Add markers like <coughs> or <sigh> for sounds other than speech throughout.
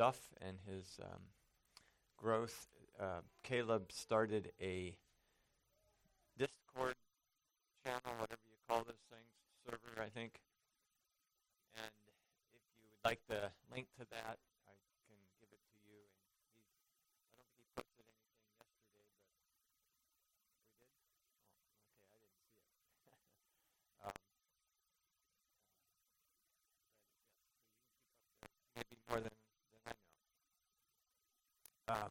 stuff and his um, growth. Uh, Caleb started a Discord channel, whatever you call those things, server, I think. And if you would like the link to that, I can give it to you. And he's, I don't think he posted anything yesterday, but we did. Oh, okay, I didn't see it. um, uh, maybe more than than I know. Um,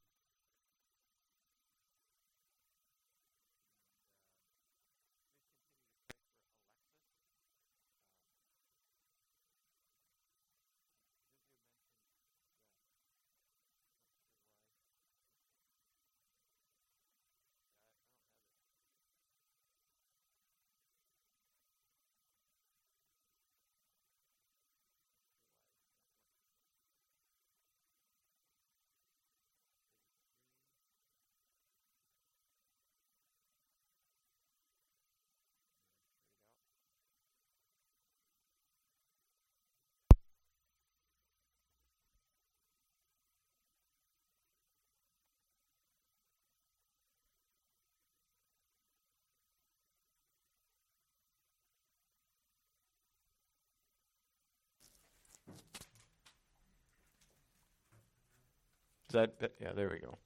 Is that, yeah, there we go.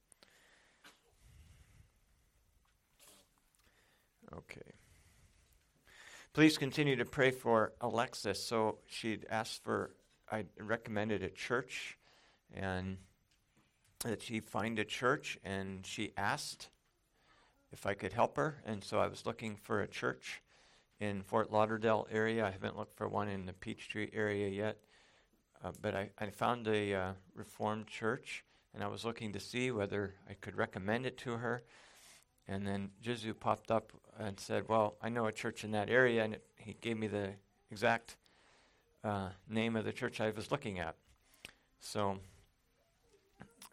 Okay. Please continue to pray for Alexis. So she'd asked for, I recommended a church and that she find a church and she asked if I could help her. And so I was looking for a church in Fort Lauderdale area. I haven't looked for one in the Peachtree area yet. Uh, but I, I found a uh, Reformed church and I was looking to see whether I could recommend it to her. And then Jizu popped up and said, Well, I know a church in that area, and it, he gave me the exact uh, name of the church I was looking at. So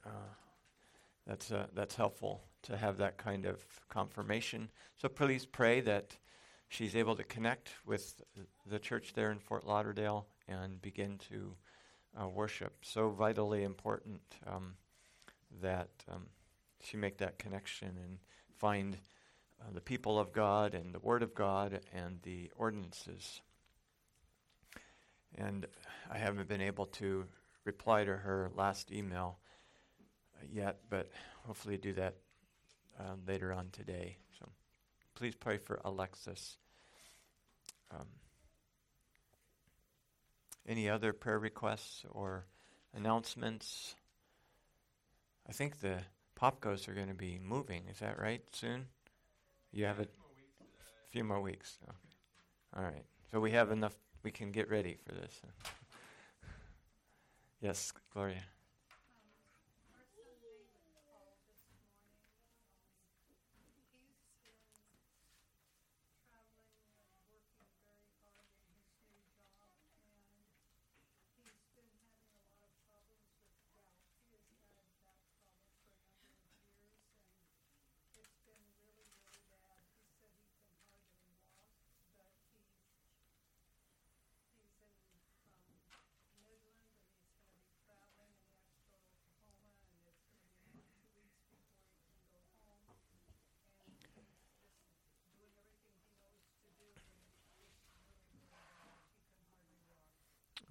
uh, that's, uh, that's helpful to have that kind of confirmation. So please pray that she's able to connect with the church there in Fort Lauderdale and begin to uh, worship. So vitally important. Um, that um, she make that connection and find uh, the people of God and the Word of God and the ordinances. And I haven't been able to reply to her last email yet, but hopefully do that uh, later on today. So please pray for Alexis. Um, any other prayer requests or announcements? I think the Popcos are going to be moving. Is that right? Soon? You have a few more weeks. Okay. All right. So we have enough. We can get ready for this. <laughs> yes, Gloria.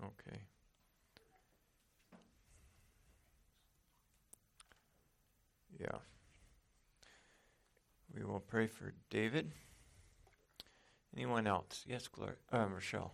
Okay. Yeah. We will pray for David. Anyone else? Yes, Gloria. Uh, Rochelle.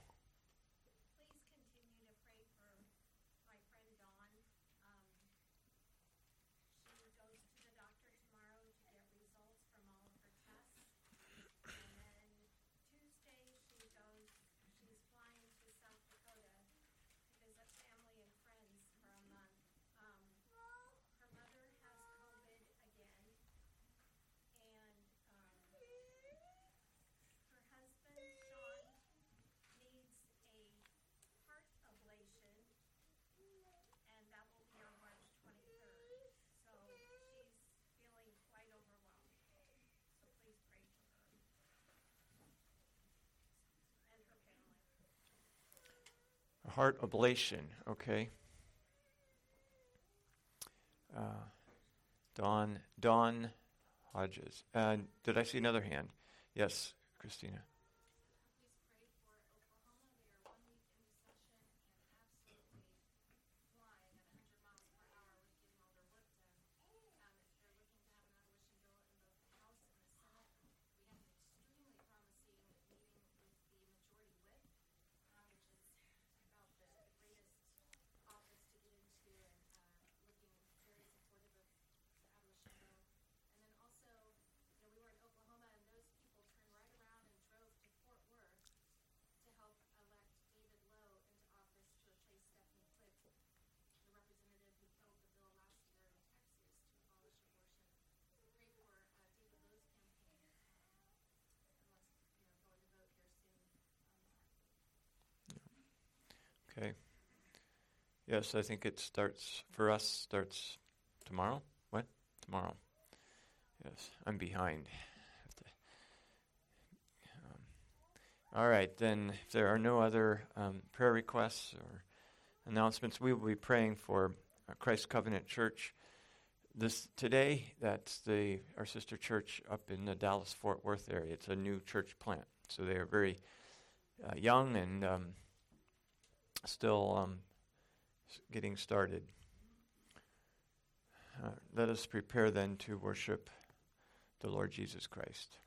Heart ablation, okay? uh, Don, Dawn Hodges. Uh, did I see another hand? Yes, Christina. Okay. Yes, I think it starts for us. Starts tomorrow. What? Tomorrow. Yes, I'm behind. Um, all right, then. If there are no other um, prayer requests or announcements, we will be praying for uh, Christ Covenant Church this today. That's the our sister church up in the Dallas Fort Worth area. It's a new church plant, so they are very uh, young and. Um, still um, getting started. Uh, let us prepare then to worship the Lord Jesus Christ.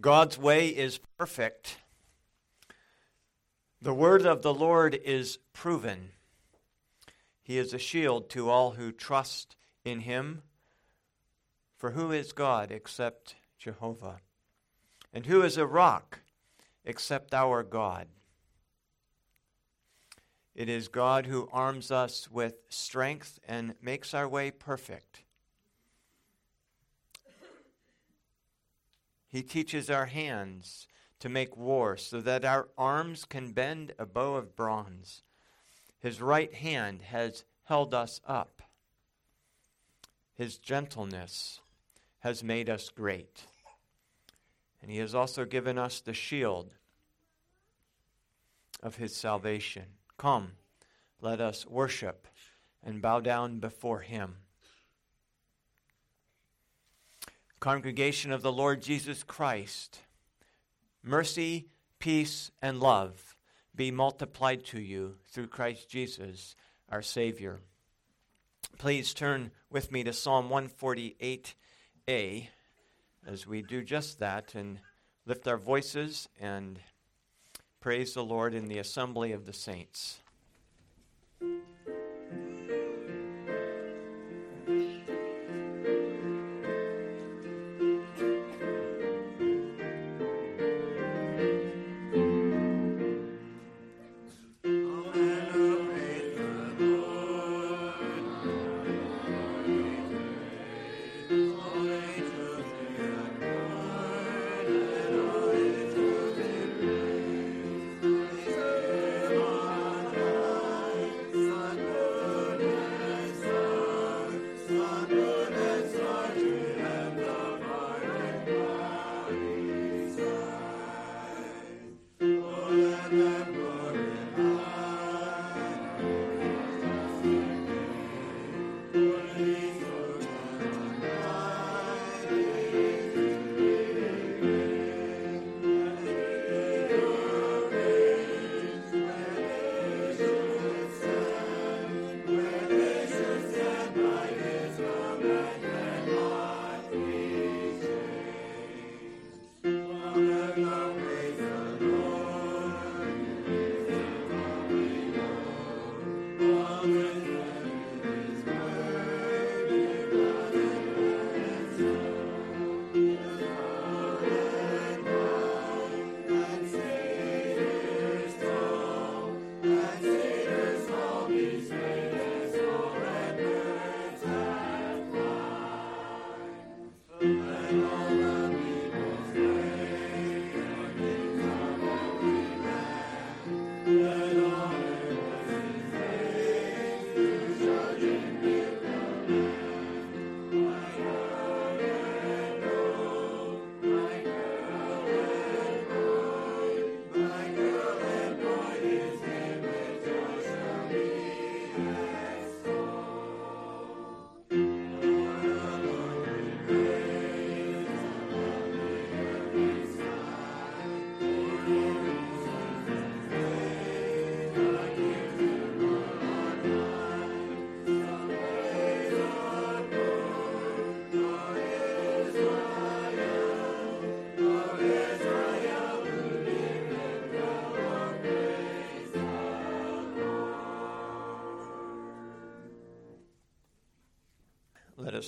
God's way is perfect. The word of the Lord is proven. He is a shield to all who trust in him. For who is God except Jehovah? And who is a rock except our God? It is God who arms us with strength and makes our way perfect. He teaches our hands to make war so that our arms can bend a bow of bronze. His right hand has held us up. His gentleness has made us great. And he has also given us the shield of his salvation. Come, let us worship and bow down before him. Congregation of the Lord Jesus Christ, Mercy, peace, and love be multiplied to you through Christ Jesus, our Savior. Please turn with me to Psalm 148a as we do just that and lift our voices and praise the Lord in the assembly of the saints.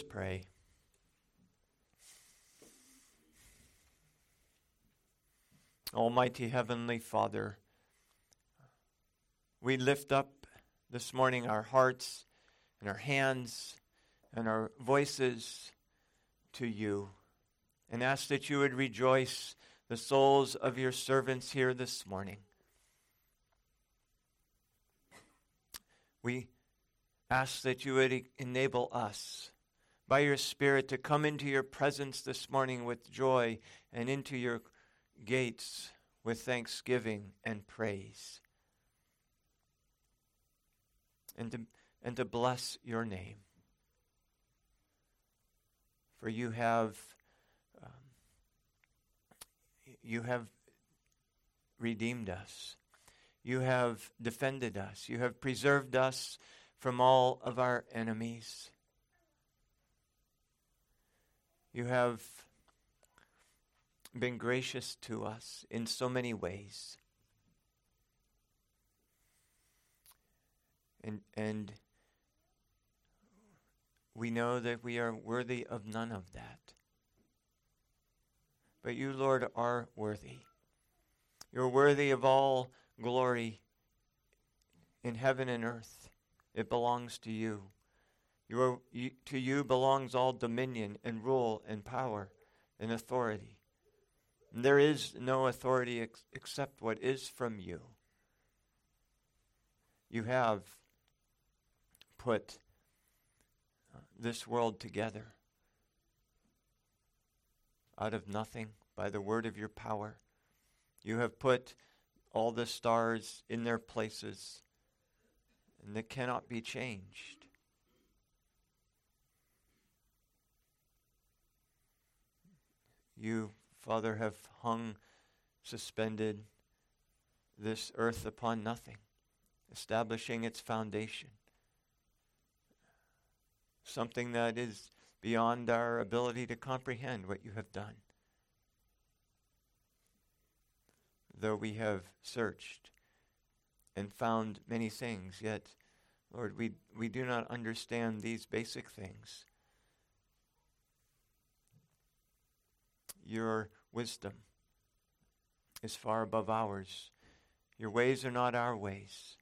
Us pray. Almighty Heavenly Father, we lift up this morning our hearts and our hands and our voices to you and ask that you would rejoice the souls of your servants here this morning. We ask that you would enable us by your Spirit to come into your presence this morning with joy and into your gates with thanksgiving and praise. And to, and to bless your name. For you have um, you have redeemed us. You have defended us. You have preserved us from all of our enemies. You have been gracious to us in so many ways. And, and we know that we are worthy of none of that. But you, Lord, are worthy. You're worthy of all glory in heaven and earth. It belongs to you. To you belongs all dominion and rule and power and authority. And there is no authority ex- except what is from you. You have put uh, this world together out of nothing by the word of your power. You have put all the stars in their places, and they cannot be changed. You, Father, have hung suspended this earth upon nothing, establishing its foundation. Something that is beyond our ability to comprehend what you have done. Though we have searched and found many things, yet, Lord, we, we do not understand these basic things. Your wisdom is far above ours. Your ways are not our ways.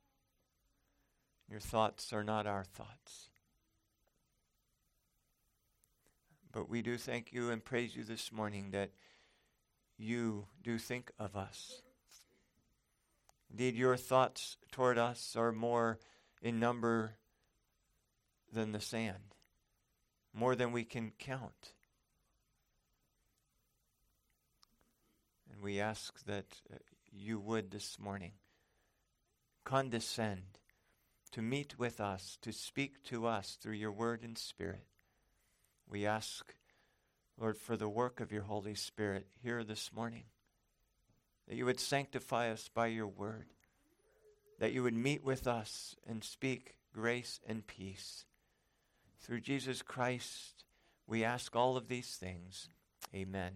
Your thoughts are not our thoughts. But we do thank you and praise you this morning that you do think of us. Indeed, your thoughts toward us are more in number than the sand, more than we can count. And we ask that uh, you would this morning condescend to meet with us, to speak to us through your word and spirit. We ask, Lord, for the work of your Holy Spirit here this morning, that you would sanctify us by your word, that you would meet with us and speak grace and peace. Through Jesus Christ, we ask all of these things. Amen.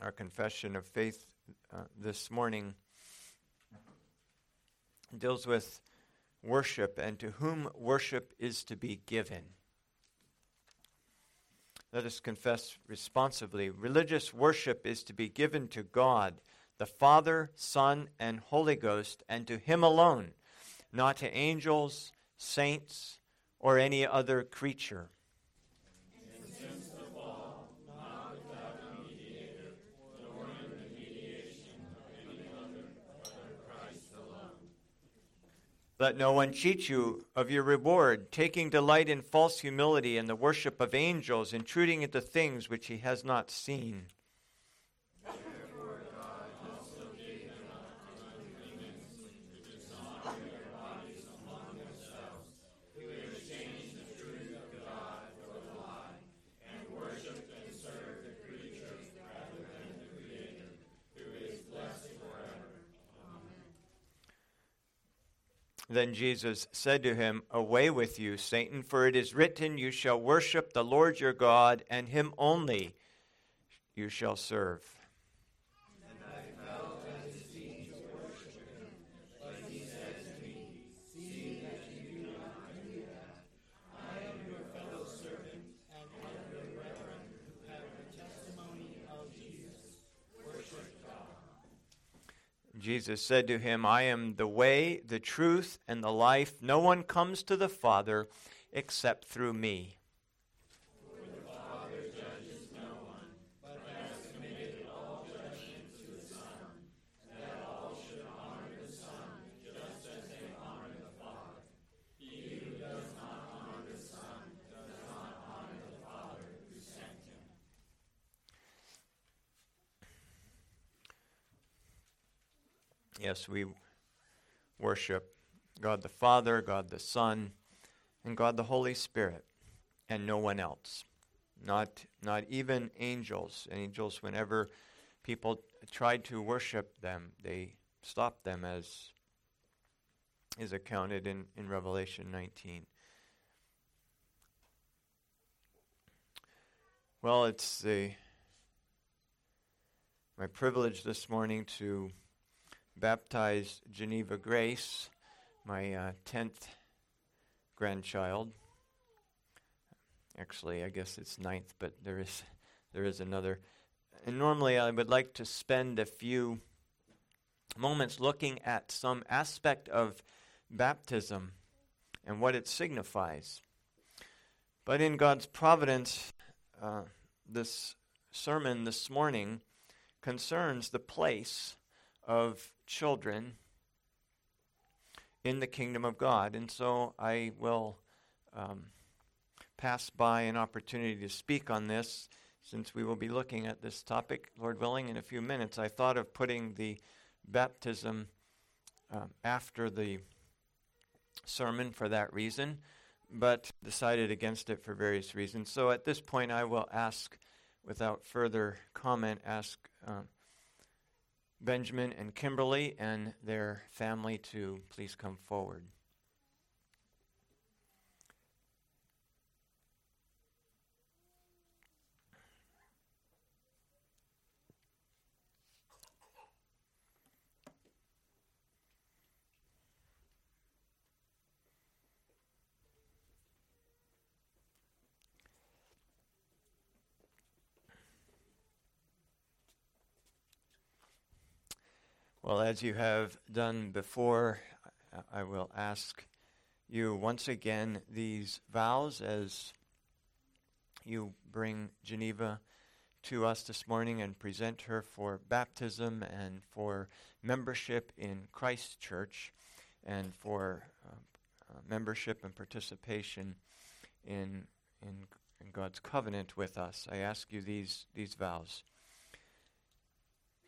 Our confession of faith uh, this morning deals with worship and to whom worship is to be given. Let us confess responsibly. Religious worship is to be given to God, the Father, Son, and Holy Ghost, and to Him alone, not to angels, saints, or any other creature. Let no one cheat you of your reward, taking delight in false humility and the worship of angels, intruding into things which he has not seen. Then Jesus said to him, Away with you, Satan, for it is written, You shall worship the Lord your God, and him only you shall serve. Jesus said to him, I am the way, the truth, and the life. No one comes to the Father except through me. Yes, we worship God the Father, God the Son, and God the Holy Spirit, and no one else. Not, not even angels. Angels, whenever people tried to worship them, they stopped them, as is accounted in, in Revelation 19. Well, it's the, my privilege this morning to baptized Geneva Grace, my uh, 10th grandchild. Actually, I guess it's ninth, but there is, there is another. And normally I would like to spend a few moments looking at some aspect of baptism and what it signifies. But in God's providence, uh, this sermon this morning concerns the place of children in the kingdom of God. And so I will um, pass by an opportunity to speak on this since we will be looking at this topic, Lord willing, in a few minutes, I thought of putting the baptism um, after the sermon for that reason, but decided against it for various reasons. So at this point, I will ask, without further comment, ask uh, Benjamin and Kimberly and their family to please come forward. Well, as you have done before, I will ask you once again these vows as you bring Geneva to us this morning and present her for baptism and for membership in Christ Church and for uh, uh, membership and participation in, in, in God's covenant with us. I ask you these, these vows.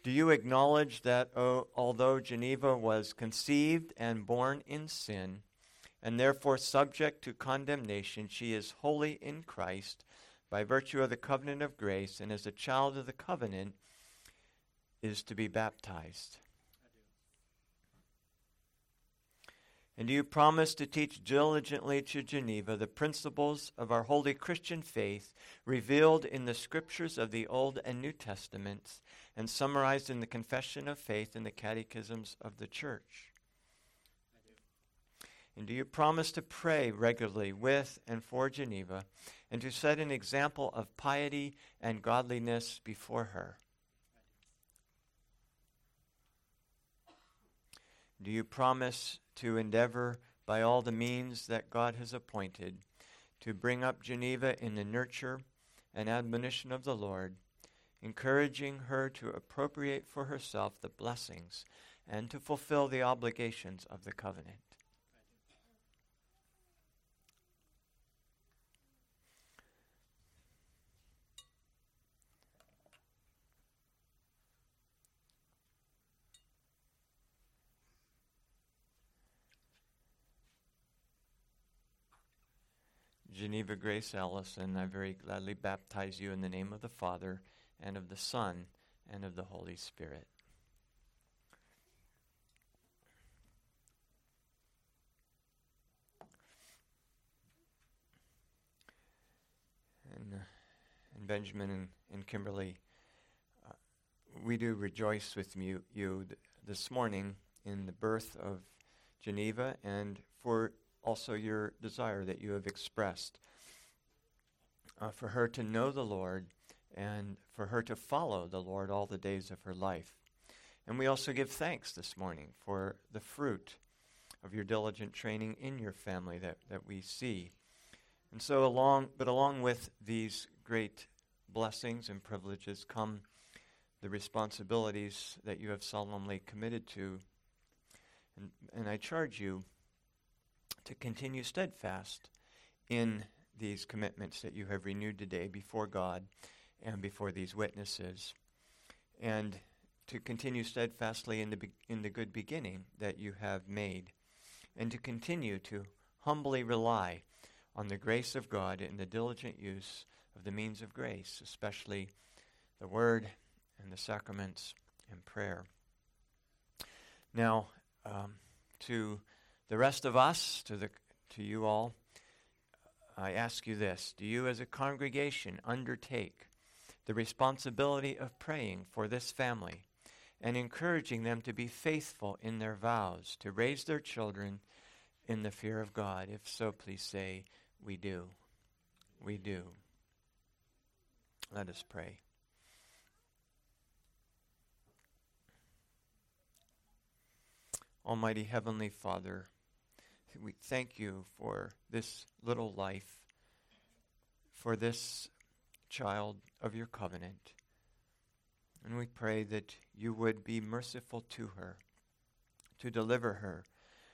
Do you acknowledge that oh, although Geneva was conceived and born in sin, and therefore subject to condemnation, she is holy in Christ by virtue of the covenant of grace, and as a child of the covenant is to be baptized? And do you promise to teach diligently to Geneva the principles of our holy Christian faith revealed in the scriptures of the Old and New Testaments and summarized in the Confession of Faith and the Catechisms of the Church? And do you promise to pray regularly with and for Geneva and to set an example of piety and godliness before her? Do you promise to endeavor by all the means that God has appointed to bring up Geneva in the nurture and admonition of the Lord? encouraging her to appropriate for herself the blessings and to fulfill the obligations of the covenant. Geneva Grace Allison, I very gladly baptize you in the name of the Father and of the Son, and of the Holy Spirit. And, uh, and Benjamin and, and Kimberly, uh, we do rejoice with you, you th- this morning in the birth of Geneva and for also your desire that you have expressed uh, for her to know the Lord and for her to follow the Lord all the days of her life. And we also give thanks this morning for the fruit of your diligent training in your family that, that we see. And so along but along with these great blessings and privileges come the responsibilities that you have solemnly committed to. And, and I charge you to continue steadfast in these commitments that you have renewed today before God and before these witnesses, and to continue steadfastly in the, be- in the good beginning that you have made, and to continue to humbly rely on the grace of God in the diligent use of the means of grace, especially the Word and the sacraments and prayer. Now, um, to the rest of us, to, the, to you all, I ask you this Do you as a congregation undertake the responsibility of praying for this family and encouraging them to be faithful in their vows, to raise their children in the fear of God. If so, please say, We do. We do. Let us pray. Almighty Heavenly Father, we thank you for this little life, for this child of your covenant. And we pray that you would be merciful to her, to deliver her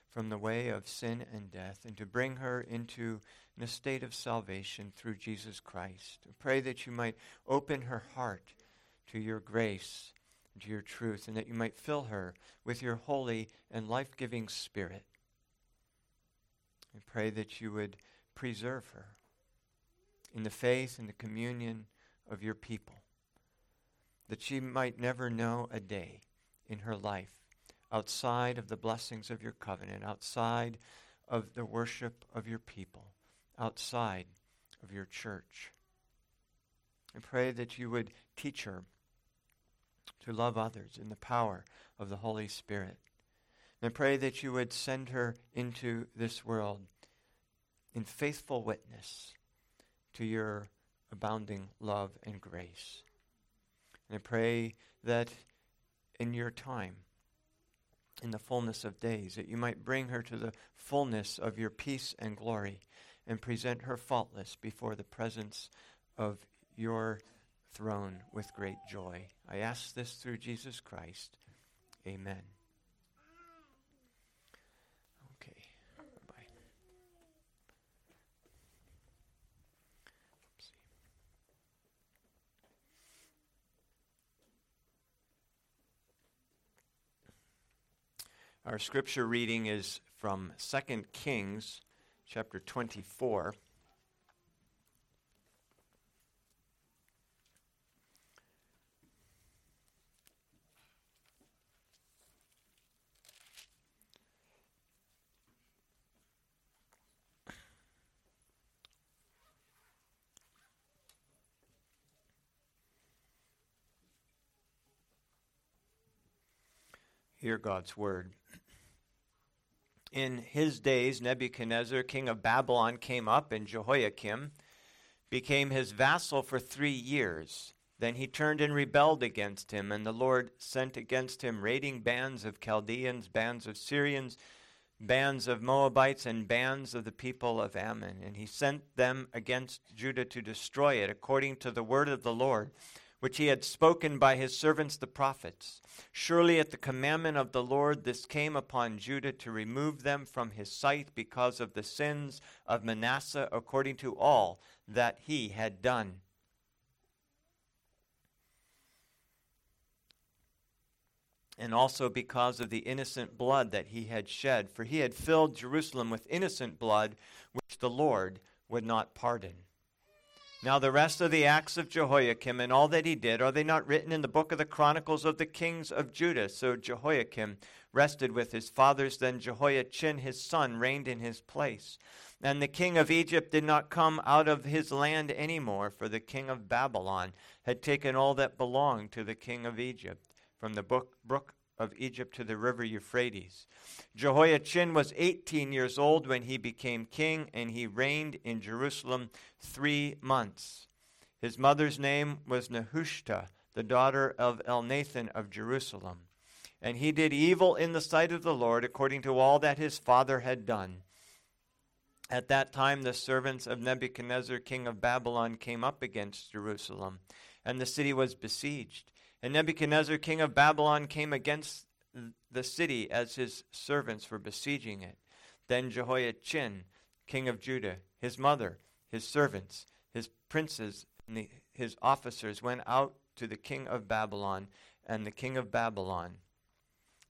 from the way of sin and death and to bring her into a state of salvation through Jesus Christ. I pray that you might open her heart to your grace and to your truth and that you might fill her with your holy and life giving spirit. I pray that you would preserve her in the faith and the communion of your people, that she might never know a day in her life outside of the blessings of your covenant, outside of the worship of your people, outside of your church. I pray that you would teach her to love others in the power of the Holy Spirit. And I pray that you would send her into this world in faithful witness to your abounding love and grace. And I pray that in your time, in the fullness of days, that you might bring her to the fullness of your peace and glory and present her faultless before the presence of your throne with great joy. I ask this through Jesus Christ. Amen. Our scripture reading is from 2 Kings chapter 24. Hear God's word. In his days, Nebuchadnezzar, king of Babylon, came up, and Jehoiakim became his vassal for three years. Then he turned and rebelled against him, and the Lord sent against him raiding bands of Chaldeans, bands of Syrians, bands of Moabites, and bands of the people of Ammon. And he sent them against Judah to destroy it, according to the word of the Lord which he had spoken by his servants the prophets. Surely at the commandment of the Lord this came upon Judah to remove them from his sight because of the sins of Manasseh, according to all that he had done. and also because of the innocent blood that he had shed, for he had filled Jerusalem with innocent blood, which the Lord would not pardon. Now, the rest of the acts of Jehoiakim and all that he did, are they not written in the book of the Chronicles of the kings of Judah? So Jehoiakim rested with his fathers. Then Jehoiachin his son reigned in his place. And the king of Egypt did not come out of his land any more, for the king of Babylon had taken all that belonged to the king of Egypt, from the book, brook of Egypt to the river Euphrates. Jehoiachin was 18 years old when he became king, and he reigned in Jerusalem three months. His mother's name was Nehushta, the daughter of Elnathan of Jerusalem. And he did evil in the sight of the Lord, according to all that his father had done. At that time, the servants of Nebuchadnezzar, king of Babylon, came up against Jerusalem, and the city was besieged. And Nebuchadnezzar, king of Babylon, came against the city as his servants were besieging it. Then Jehoiachin, king of Judah, his mother, his servants, his princes, and the, his officers went out to the king of Babylon, and the king of Babylon,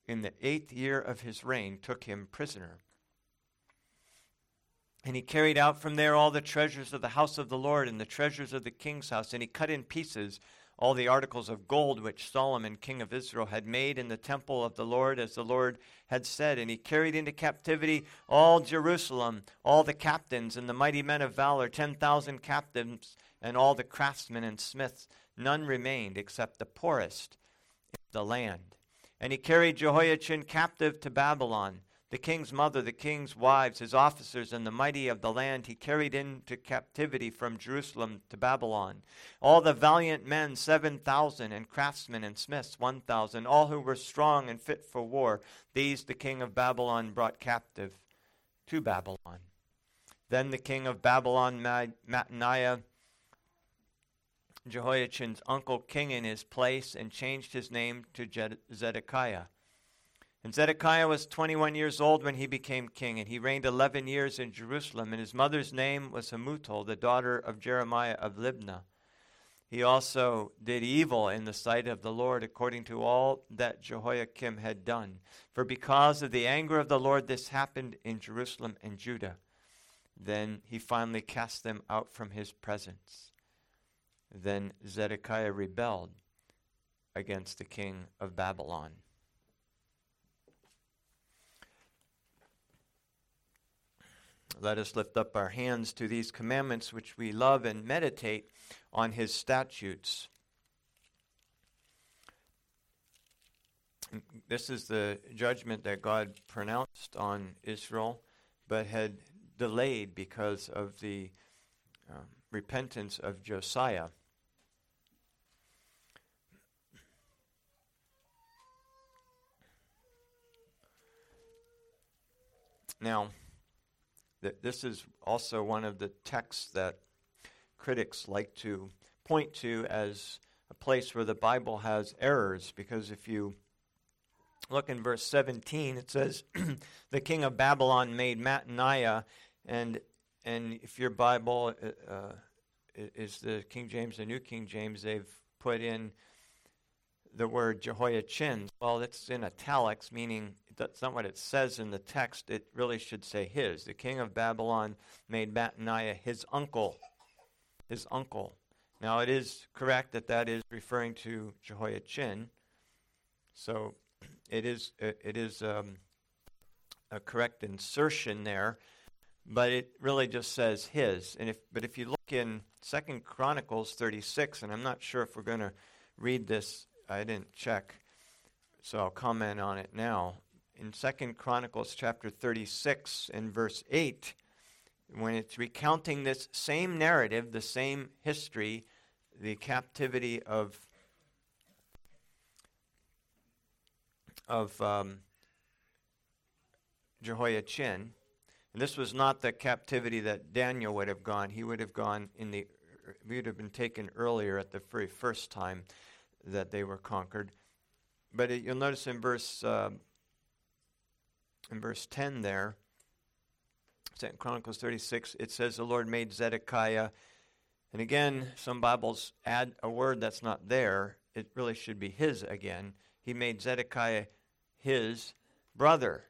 in the eighth year of his reign, took him prisoner. And he carried out from there all the treasures of the house of the Lord and the treasures of the king's house, and he cut in pieces all the articles of gold which Solomon, king of Israel, had made in the temple of the Lord, as the Lord had said. And he carried into captivity all Jerusalem, all the captains and the mighty men of valor, 10,000 captains, and all the craftsmen and smiths. None remained except the poorest in the land. And he carried Jehoiachin captive to Babylon the king's mother, the king's wives, his officers, and the mighty of the land he carried into captivity from Jerusalem to Babylon. All the valiant men, 7,000, and craftsmen and smiths, 1,000, all who were strong and fit for war, these the king of Babylon brought captive to Babylon. Then the king of Babylon, Mattaniah, Jehoiachin's uncle, king in his place, and changed his name to Zedekiah And Zedekiah was 21 years old when he became king, and he reigned 11 years in Jerusalem. And his mother's name was Hamutal, the daughter of Jeremiah of Libnah. He also did evil in the sight of the Lord, according to all that Jehoiakim had done. For because of the anger of the Lord, this happened in Jerusalem and Judah. Then he finally cast them out from his presence. Then Zedekiah rebelled against the king of Babylon. Let us lift up our hands to these commandments which we love and meditate on his statutes. This is the judgment that God pronounced on Israel, but had delayed because of the um, repentance of Josiah. Now, th- this is also one of the texts that critics like to point to as a place where the Bible has errors, because if you look in verse 17, it says, <clears throat> The king of Babylon made Mattaniah, and, and if your Bible uh, uh is the King James, the New King James, they've put in the word Jehoiachin. Well, it's in italics, meaning that's not what it says in the text. It really should say his. The king of Babylon made Mattaniah his uncle his uncle. Now, it is correct that that is referring to Jehoiachin. So <clears throat> it is, it is um, a correct insertion there, but it really just says his. And if, but if you look in Second Chronicles 36, and I'm not sure if we're going to read this, I didn't check, so I'll comment on it now. In Second Chronicles chapter 36 and verse 8, when it's recounting this same narrative, the same history, the captivity of of um, Jehoiachin. And this was not the captivity that Daniel would have gone. He would have gone in the he would have been taken earlier at the very first time that they were conquered. But it, you'll notice in verse uh, in verse ten there Second Chronicles 36, it says the Lord made Zedekiah. And again, some Bibles add a word that's not there. It really should be his again. He made Zedekiah his brother.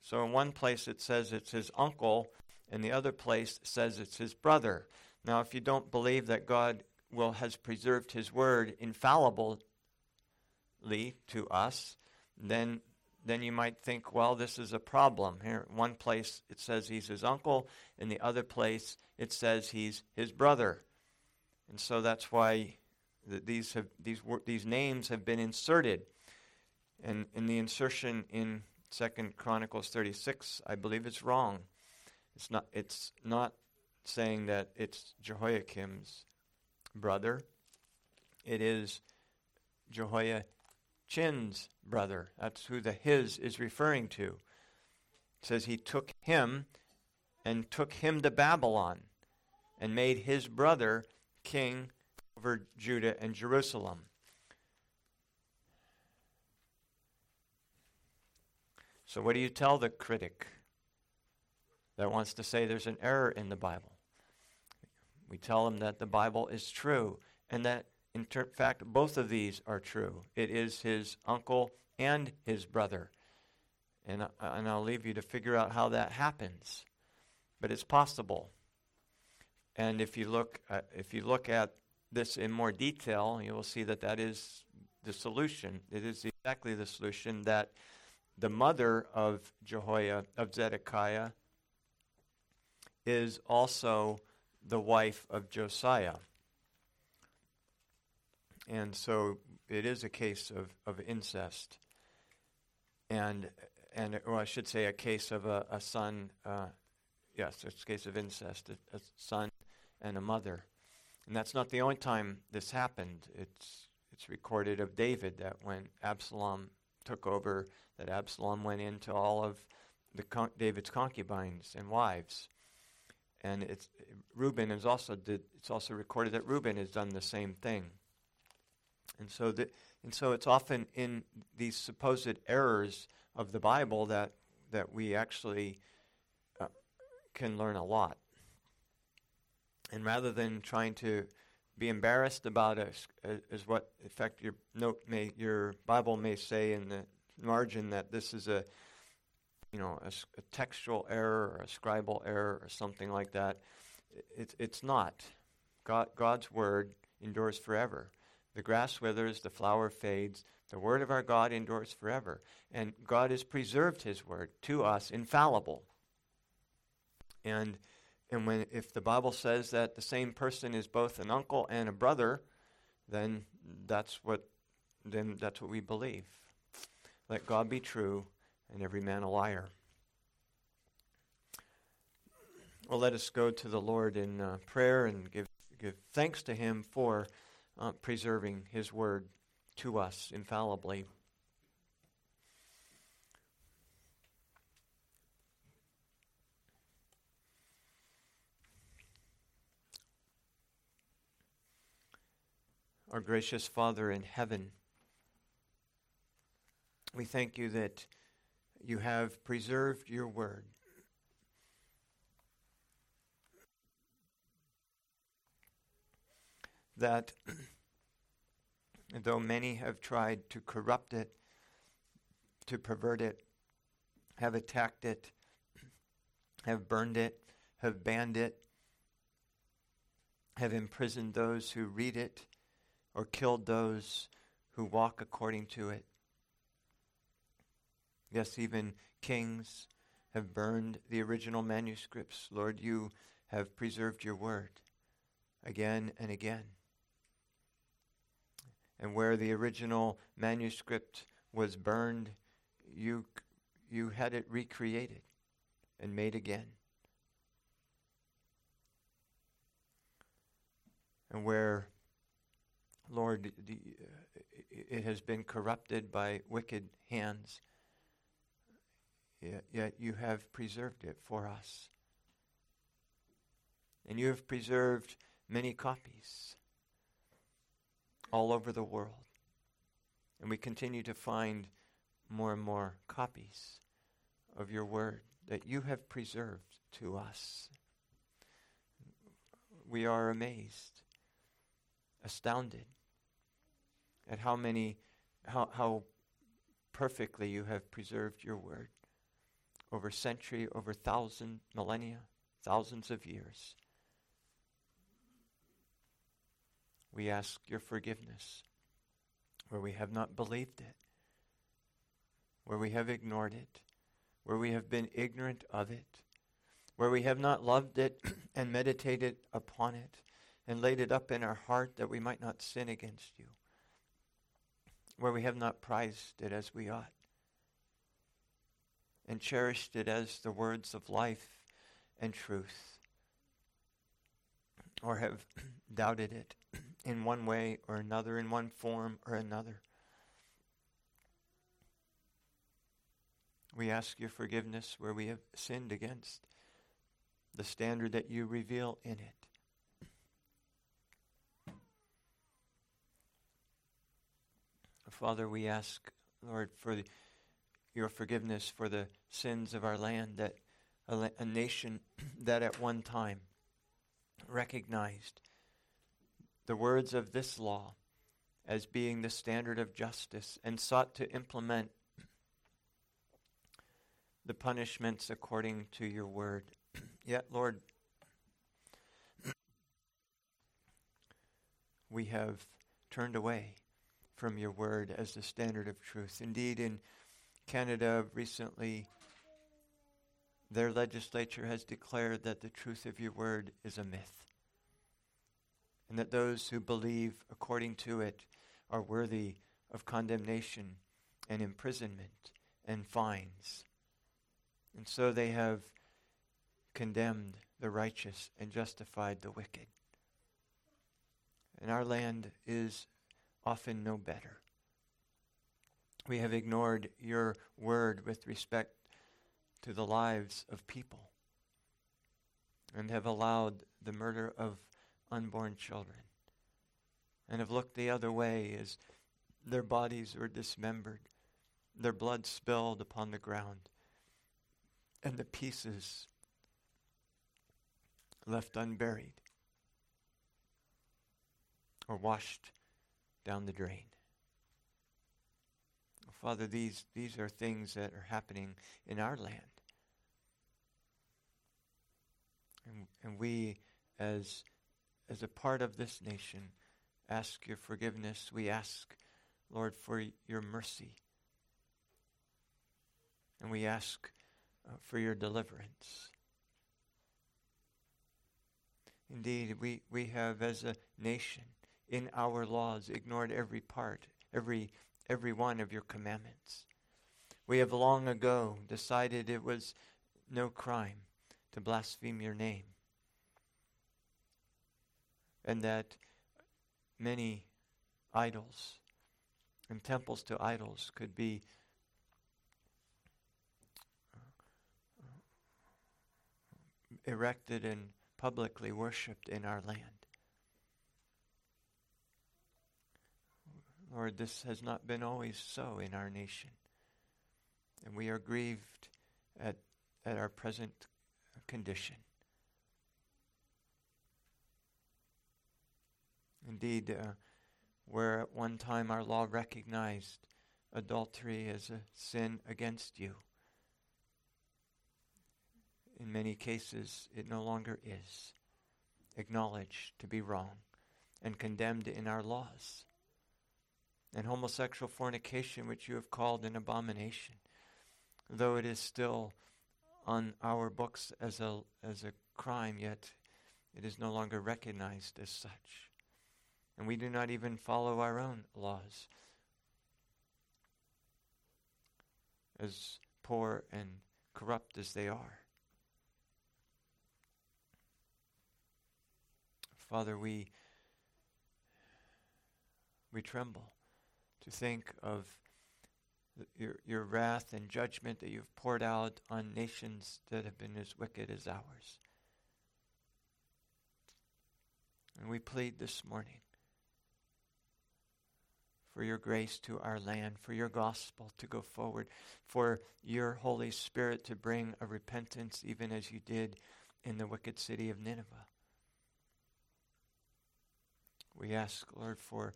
So in one place it says it's his uncle, and the other place says it's his brother. Now, if you don't believe that God will has preserved his word infallibly to us, then then you might think, well, this is a problem. Here, one place it says he's his uncle, in the other place it says he's his brother. And so that's why these, have, these, these names have been inserted. And in the insertion in Second Chronicles 36, I believe it's wrong. It's not, it's not saying that it's Jehoiakim's brother. It is Jehoiachin's brother. That's who the his is referring to. It says he took him and took him to Babylon and made his brother king over Judah and Jerusalem. So, what do you tell the critic that wants to say there's an error in the Bible? We tell them that the Bible is true and that in ter- fact, both of these are true. It is his uncle and his brother. And, uh, and I'll leave you to figure out how that happens. But it's possible. And if you look, uh, if you look at this in more detail, you will see that that is the solution. It is exactly the solution that the mother of Jehoiah, of Zedekiah, is also the wife of Josiah. And so it is a case of, of incest. And, and or I should say, a case of a, a son, uh, yes, it's a case of incest, a, a son and a mother. And that's not the only time this happened. It's, it's recorded of David that when Absalom took over, that Absalom went into all of the con- David's concubines and wives. And it's Reuben is also did, it's also recorded that Reuben has done the same thing. And so, the, and so it's often in these supposed errors of the Bible that, that we actually uh, can learn a lot. And rather than trying to be embarrassed about us, as what, in fact, your note may, your Bible may say in the margin that this is a, you know, a, a textual error or a scribal error or something like that. It, it's not. God, God's word endures forever. The grass withers, the flower fades. The word of our God endures forever. And God has preserved his word to us infallible. And and when if the Bible says that the same person is both an uncle and a brother, then that's what then that's what we believe. Let God be true and every man a liar. Well, let us go to the Lord in uh, prayer and give give thanks to Him for uh, preserving His word to us infallibly. Our gracious Father in heaven, we thank you that you have preserved your word. That though many have tried to corrupt it, to pervert it, have attacked it, have burned it, have banned it, have imprisoned those who read it, or killed those who walk according to it. Yes, even kings have burned the original manuscripts. Lord, you have preserved your word again and again. And where the original manuscript was burned, you, you had it recreated and made again. And where Lord, the, uh, it has been corrupted by wicked hands, yet, you have preserved it for us. And you have preserved many copies all over the world. And we continue to find more and more copies of your word that you have preserved to us. We are amazed, astounded at how many, how, how perfectly you have preserved your word over century, over thousand millennia, thousands of years. We ask your forgiveness where we have not believed it, where we have ignored it, where we have been ignorant of it, where we have not loved it <clears throat> and meditated upon it and laid it up in our heart that we might not sin against you where we have not prized it as we ought and cherished it as the words of life and truth, or have <clears throat> doubted it <clears throat> in one way or another, in one form or another. We ask your forgiveness where we have sinned against the standard that you reveal in it. Father, we ask, Lord, for the, your forgiveness for the sins of our land, that a, a nation <clears throat> that at one time recognized the words of this law as being the standard of justice and sought to implement <clears throat> the punishments according to your word. <clears throat> Yet, Lord, we have turned away from your word as the standard of truth. Indeed, in Canada recently, their legislature has declared that the truth of your word is a myth, and that those who believe according to it are worthy of condemnation and imprisonment and fines. And so they have condemned the righteous and justified the wicked. And our land is often no better. We have ignored your word with respect to the lives of people and have allowed the murder of unborn children and have looked the other way as their bodies were dismembered, their blood spilled upon the ground, and the pieces left unburied or washed down the drain. Father, these, these are things that are happening in our land. And, and we, as, as a part of this nation, ask your forgiveness. We ask, Lord, for your mercy. And we ask uh, for your deliverance. Indeed, we, we have, as a nation, in our laws, ignored every part, every every one of your commandments. We have long ago decided it was no crime to blaspheme your name, and that many idols and temples to idols could be uh, erected and publicly worshipped in our land. Lord, this has not been always so in our nation. And we are grieved at, at our present condition. Indeed, uh, where at one time our law recognized adultery as a sin against you, in many cases it no longer is acknowledged to be wrong and condemned in our laws and homosexual fornication, which you have called an abomination, though it is still on our books as a, as a crime, yet it is no longer recognized as such. And we do not even follow our own laws. As poor and corrupt as they are. Father, we we tremble to think of your, your wrath and judgment that you've poured out on nations that have been as wicked as ours. And we plead this morning for your grace to our land, for your gospel to go forward, for your Holy Spirit to bring a repentance, even as you did in the wicked city of Nineveh. We ask, Lord, for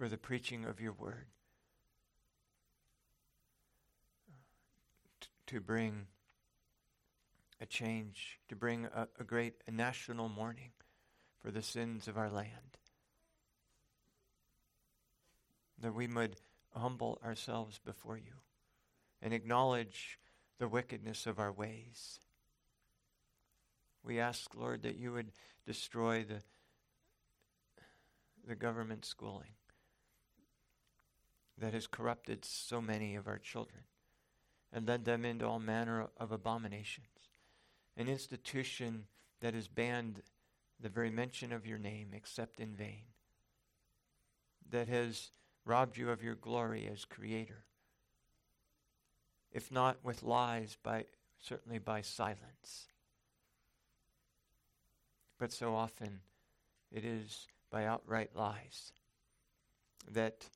for the preaching of your word. To bring a change, to bring a, a great a national mourning for the sins of our land. That we would humble ourselves before you and acknowledge the wickedness of our ways. We ask, Lord, that you would destroy the, the government schooling that has corrupted so many of our children and led them into all manner of abominations. An institution that has banned the very mention of your name except in vain, that has robbed you of your glory as creator, if not with lies, by certainly by silence. But so often it is by outright lies that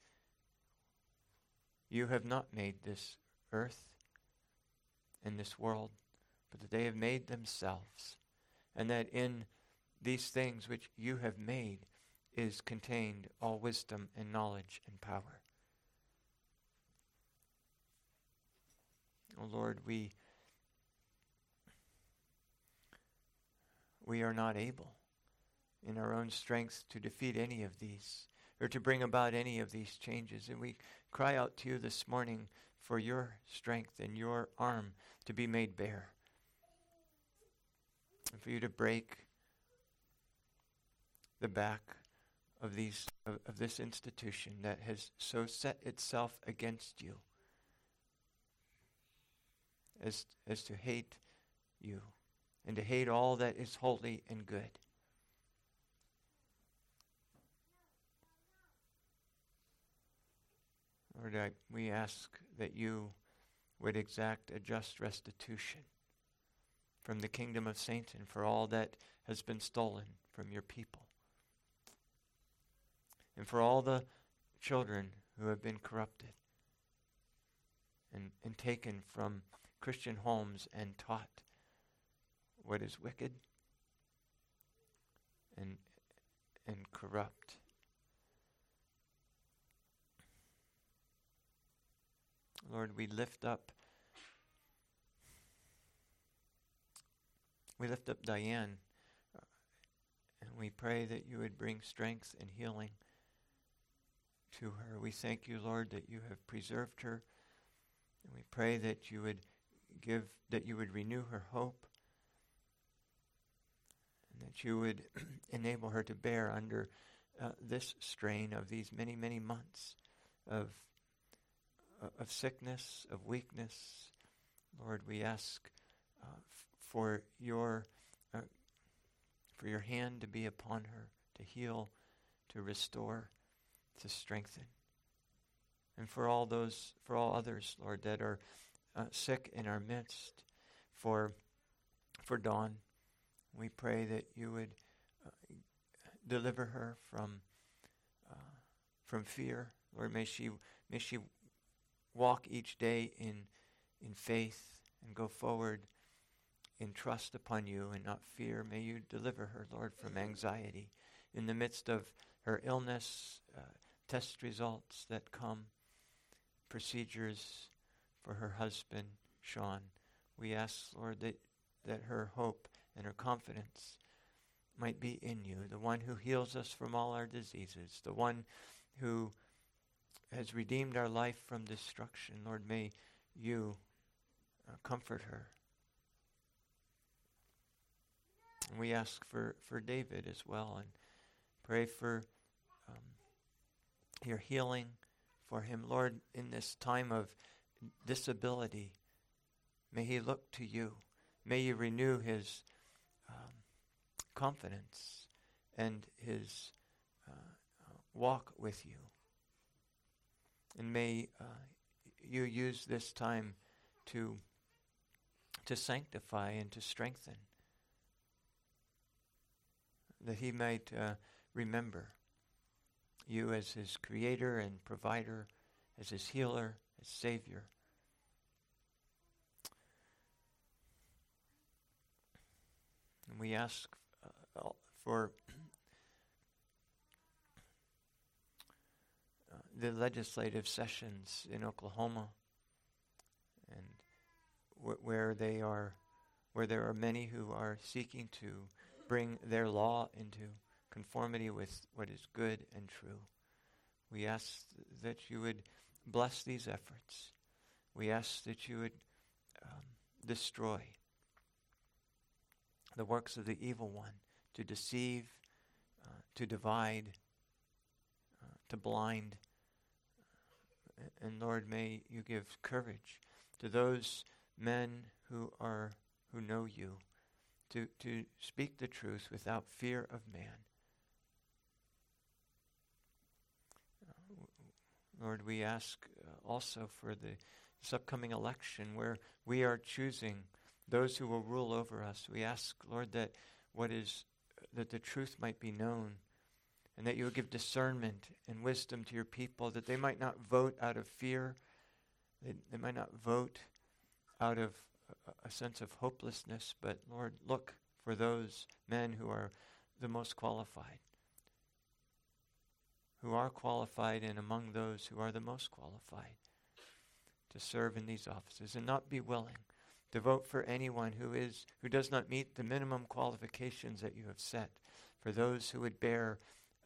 you have not made this earth and this world, but that they have made themselves, and that in these things which you have made is contained all wisdom and knowledge and power. Oh Lord, we we are not able in our own strength to defeat any of these or to bring about any of these changes. And we cry out to you this morning for your strength and your arm to be made bare. And for you to break the back of these of, of this institution that has so set itself against you as as to hate you and to hate all that is holy and good. Lord, I, we ask that you would exact a just restitution from the kingdom of Satan, for all that has been stolen from your people. And for all the children who have been corrupted and, and taken from Christian homes and taught what is wicked and, and corrupt. Lord, we lift up we lift up Diane and we pray that you would bring strength and healing to her. We thank you, Lord, that you have preserved her. And we pray that you would give that you would renew her hope and that you would <clears throat> enable her to bear under uh, this strain of these many, many months of, of sickness, of weakness. Lord, we ask uh, f- for your uh, for your hand to be upon her, to heal, to restore, to strengthen. And for all those, for all others, Lord, that are uh, sick in our midst, for for Dawn, we pray that you would uh, deliver her from uh, from fear. Lord, may she may she walk each day in in faith and go forward in trust upon you and not fear. May you deliver her, Lord, from anxiety in the midst of her illness, uh, test results that come, procedures for her husband, Sean. We ask, Lord, that, that her hope and her confidence might be in you, the one who heals us from all our diseases, the one who has redeemed our life from destruction. Lord, may you uh, comfort her. And we ask for, for David as well and pray for um, your healing for him. Lord, in this time of disability, may he look to you. May you renew his um, confidence and his uh, walk with you. And may uh, you use this time to, to sanctify and to strengthen, that he might uh, remember you as his creator and provider, as his healer, as savior. And we ask uh, for uh, the legislative sessions in Oklahoma and wh- where they are where there are many who are seeking to bring their law into conformity with what is good and true. We ask that you would bless these efforts. We ask that you would um, destroy the works of the evil one to deceive, uh, to divide, uh, to blind. And Lord, may you give courage to those men who are who know you to, to speak the truth without fear of man. Lord, we ask uh, also for the, this upcoming election where we are choosing those who will rule over us. We ask, Lord, that what is that the truth might be known and that you will give discernment and wisdom to your people that they might not vote out of fear, they, they might not vote out of a, a sense of hopelessness, but Lord, look for those men who are the most qualified who are qualified and among those who are the most qualified to serve in these offices and not be willing to vote for anyone who is who does not meet the minimum qualifications that you have set for those who would bear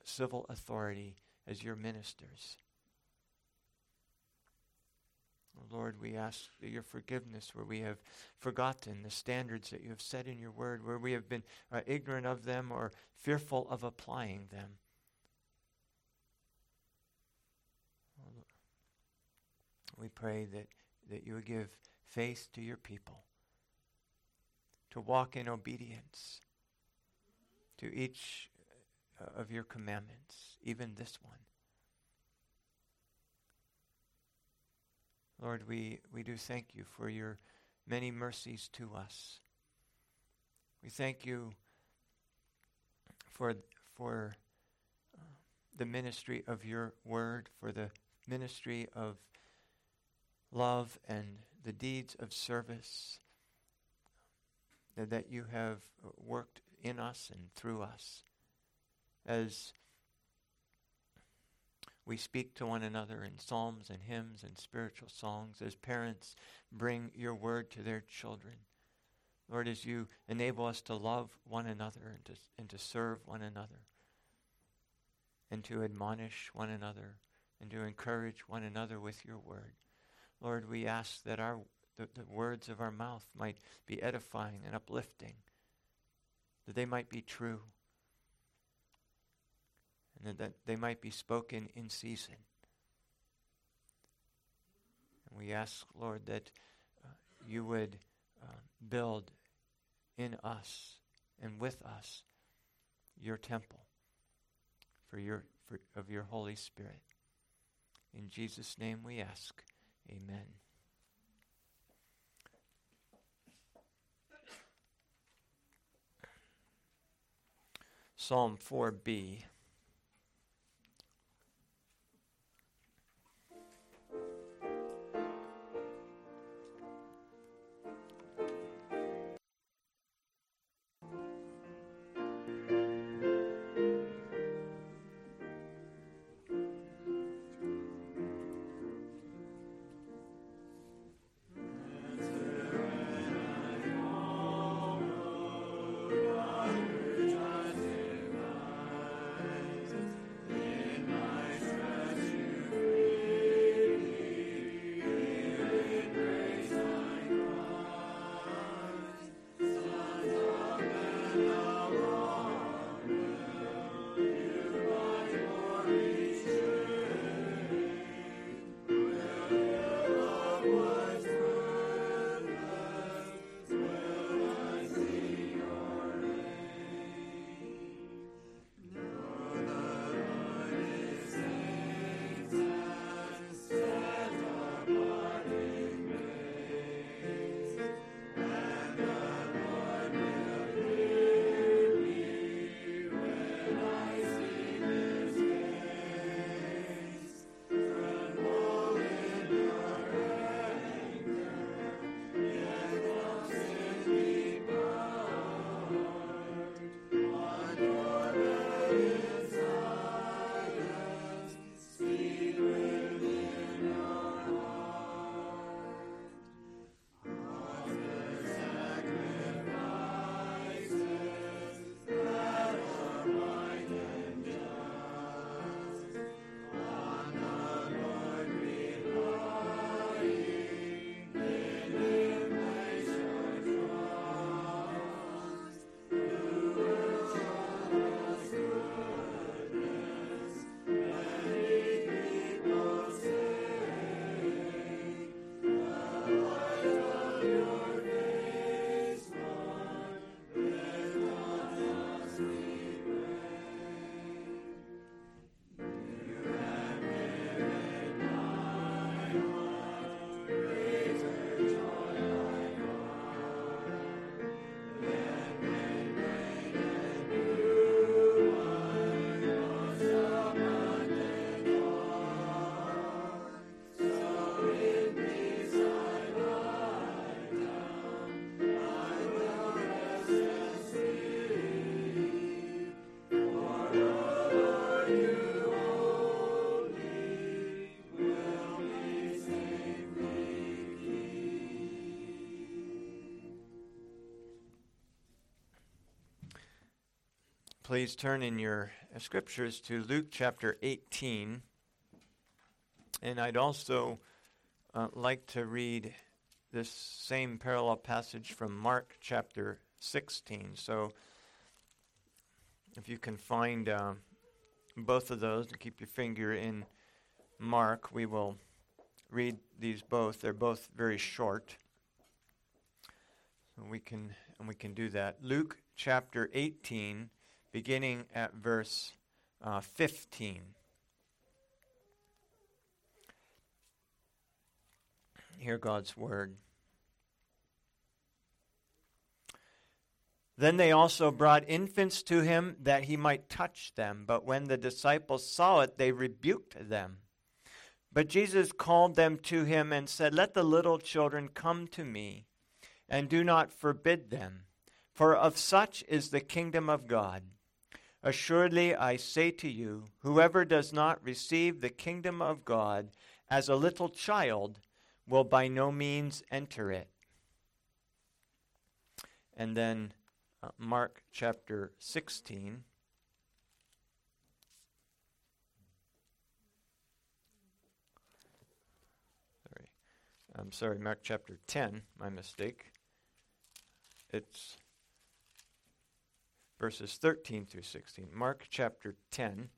civil authority as your ministers. Lord, we ask your forgiveness where we have forgotten the standards that you have set in your word, where we have been uh, ignorant of them or fearful of applying them. we pray that, that you would give faith to your people to walk in obedience to each of your commandments, even this one. Lord, we, we do thank you for your many mercies to us. We thank you for, for uh, the ministry of your word, for the ministry of love and the deeds of service that you have worked in us and through us. As we speak to one another in psalms and hymns and spiritual songs, as parents bring your word to their children. Lord, as you enable us to love one another and to, and to serve one another, and to admonish one another, and to encourage one another with your word. Lord, we ask that our the, the words of our mouth might be edifying and uplifting, that they might be true, and that they might be spoken in season. And we ask, Lord, that uh, you would uh, build in us and with us your temple for your for, of your Holy Spirit. In Jesus' name we ask. Amen. Psalm 4b. Please turn in your scriptures to Luke chapter 18. And I'd also uh, like to read this same parallel passage from Mark chapter 16. So if you can find uh, both of those and keep your finger in Mark, we will read these both. They're both very short. So we can and we can do that. Luke chapter 18 beginning at verse uh, 15. Hear God's word. Then they also brought infants to him that he might touch them. But when the disciples saw it, they rebuked them. But Jesus called them to him and said, Let the little children come to me, and do not forbid them, for of such is the kingdom of God. Assuredly, I say to you, whoever does not receive the kingdom of God as a little child will by no means enter it. And then uh, Mark chapter 16. Sorry. I'm sorry, Mark chapter 10, my mistake. It's verses 13 through 16. Mark chapter 10.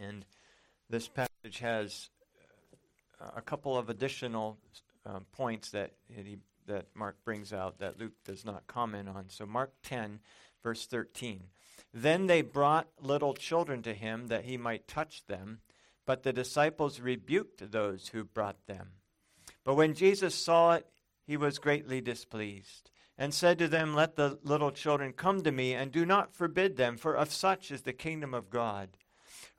And this passage has uh, a couple of additional uh, points that that Mark brings out that Luke does not comment on. So, Mark 10, verse 13. Then they brought little children to him that he might touch them, but the disciples rebuked those who brought them. But when Jesus saw it, he was greatly displeased, and said to them, Let the little children come to me, and do not forbid them, for of such is the kingdom of God.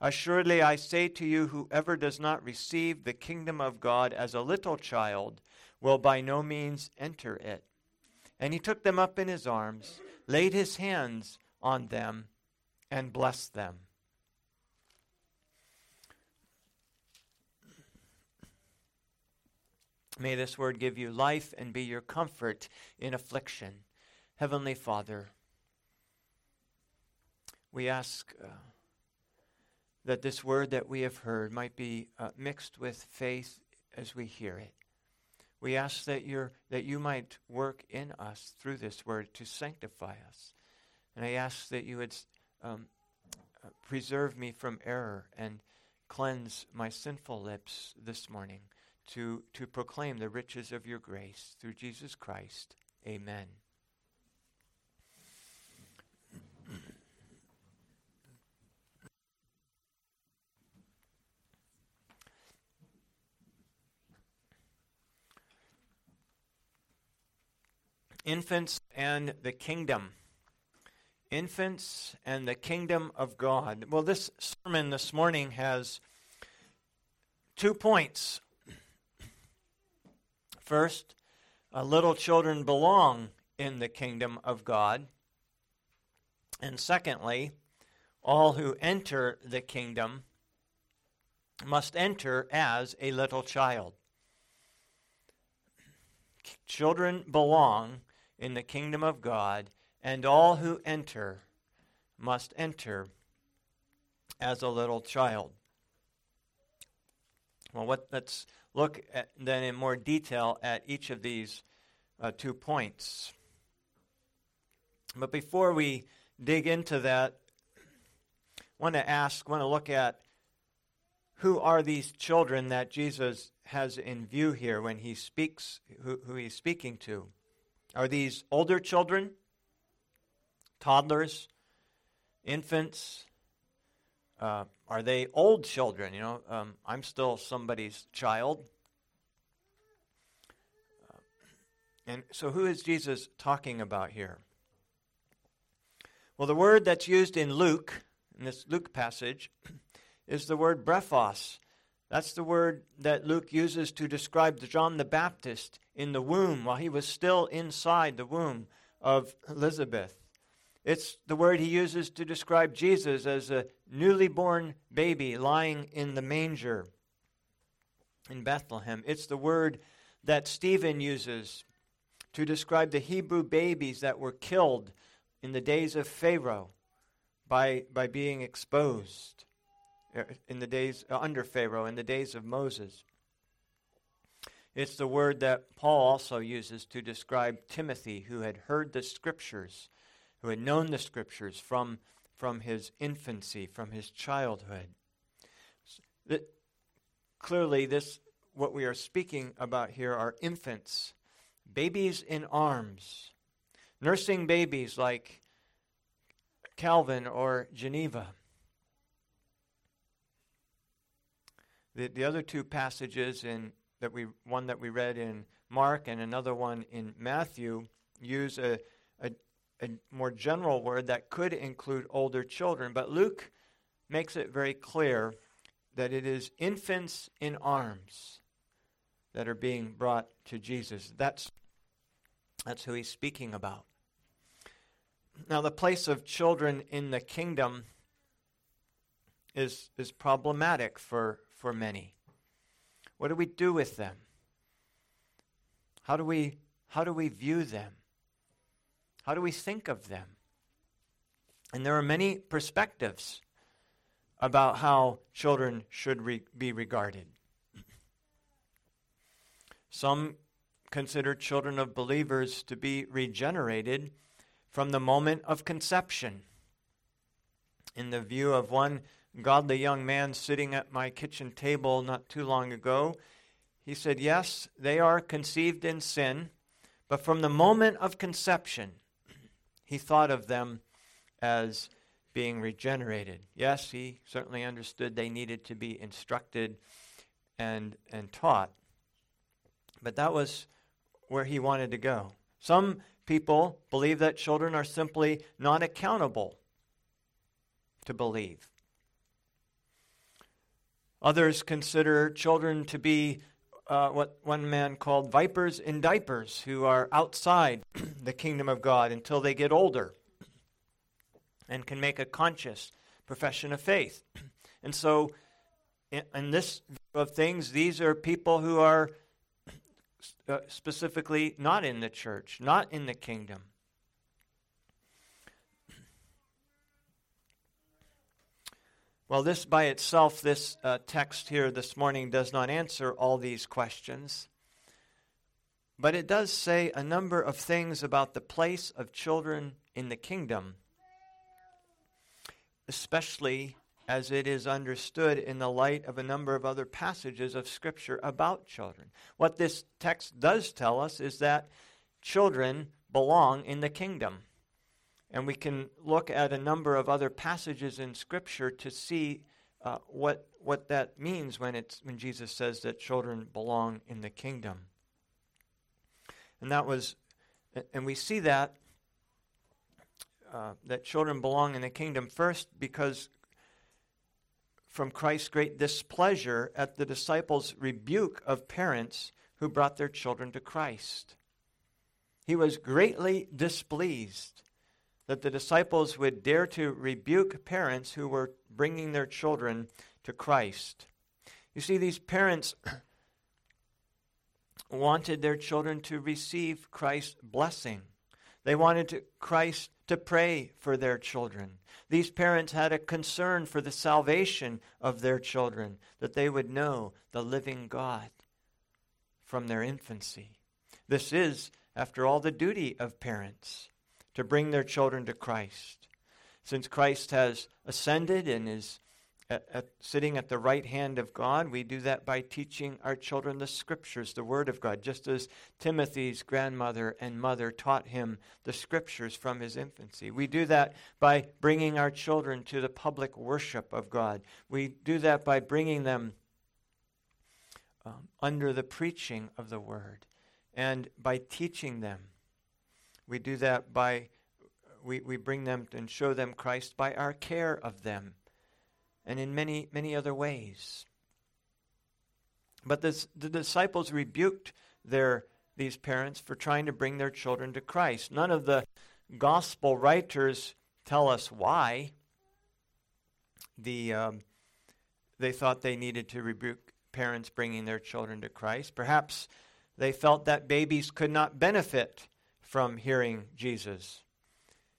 Assuredly, I say to you, whoever does not receive the kingdom of God as a little child will by no means enter it. And he took them up in his arms, laid his hands on them, and blessed them. May this word give you life and be your comfort in affliction. Heavenly Father, we ask uh, that this word that we have heard might be uh, mixed with faith as we hear it. We ask that, you that you might work in us through this word to sanctify us. And I ask that you would um, uh, preserve me from error and cleanse my sinful lips this morning to, to proclaim the riches of your grace through Jesus Christ. Amen. Infants and the Kingdom. Infants and the Kingdom of God. Well, this sermon this morning has two points. First, uh, little children belong in the kingdom of God. And secondly, all who enter the kingdom must enter as a little child. Children belong in the kingdom of God, and all who enter must enter as a little child. Well, what, let's look at, then in more detail at each of these uh, two points. But before we dig into that, I want to ask, want to look at who are these children that Jesus has in view here when he speaks, who, who he's speaking to. Are these older children, toddlers, infants? Uh, are they old children? You know, um, I'm still somebody's child. Uh, and so, who is Jesus talking about here? Well, the word that's used in Luke, in this Luke passage, <clears throat> is the word brephos. That's the word that Luke uses to describe John the Baptist in the womb while he was still inside the womb of Elizabeth. It's the word he uses to describe Jesus as a newly born baby lying in the manger in Bethlehem. It's the word that Stephen uses to describe the Hebrew babies that were killed in the days of Pharaoh by, by being exposed. Uh, in the days uh, under Pharaoh, in the days of Moses. It's the word that Paul also uses to describe Timothy, who had heard the scriptures, who had known the scriptures from, from his infancy, from his childhood. That, clearly, this what we are speaking about here are infants, babies in arms, nursing babies like Calvin or Geneva. The, the other two passages in that we one that we read in Mark and another one in Matthew use a, a, a more general word that could include older children. But Luke makes it very clear that it is infants in arms that are being brought to Jesus. That's, that's who he's speaking about. Now, the place of children in the kingdom is, is problematic for, for many. What do we do with them? How do we, how do we view them? How do we think of them? And there are many perspectives about how children should re- be regarded. Some consider children of believers to be regenerated from the moment of conception. In the view of one godly young man sitting at my kitchen table not too long ago, he said, Yes, they are conceived in sin, but from the moment of conception, he thought of them as being regenerated. Yes, he certainly understood they needed to be instructed and, and taught, but that was where he wanted to go. Some people believe that children are simply not accountable to believe. Others consider children to be uh, what one man called vipers in diapers, who are outside <clears throat> the kingdom of God until they get older and can make a conscious profession of faith. <clears throat> And so, in, in this view of things, these are people who are uh, specifically not in the church, not in the kingdom. Well, this by itself, this uh, text here this morning does not answer all these questions, but it does say a number of things about the place of children in the kingdom, especially as it is understood in the light of a number of other passages of Scripture about children. What this text does tell us is that children belong in the kingdom. And we can look at a number of other passages in Scripture to see uh, what, what that means when, it's, when Jesus says that children belong in the kingdom. And that was, and we see that, uh, that children belong in the kingdom first because from Christ's great displeasure at the disciples' rebuke of parents who brought their children to Christ. He was greatly displeased that the disciples would dare to rebuke parents who were bringing their children to Christ. You see, these parents <clears throat> wanted their children to receive Christ's blessing. They wanted to, Christ to pray for their children. These parents had a concern for the salvation of their children, that they would know the living God from their infancy. This is, after all, the duty of parents to bring their children to Christ. Since Christ has ascended and is at, at, sitting at the right hand of God, we do that by teaching our children the scriptures, the Word of God, just as Timothy's grandmother and mother taught him the scriptures from his infancy. We do that by bringing our children to the public worship of God. We do that by bringing them um, under the preaching of the Word and by teaching them we do that by, we, we bring them and show them Christ by our care of them and in many, many other ways. But this, the disciples rebuked their, these parents for trying to bring their children to Christ. None of the gospel writers tell us why the, um, they thought they needed to rebuke parents bringing their children to Christ. Perhaps they felt that babies could not benefit from hearing Jesus.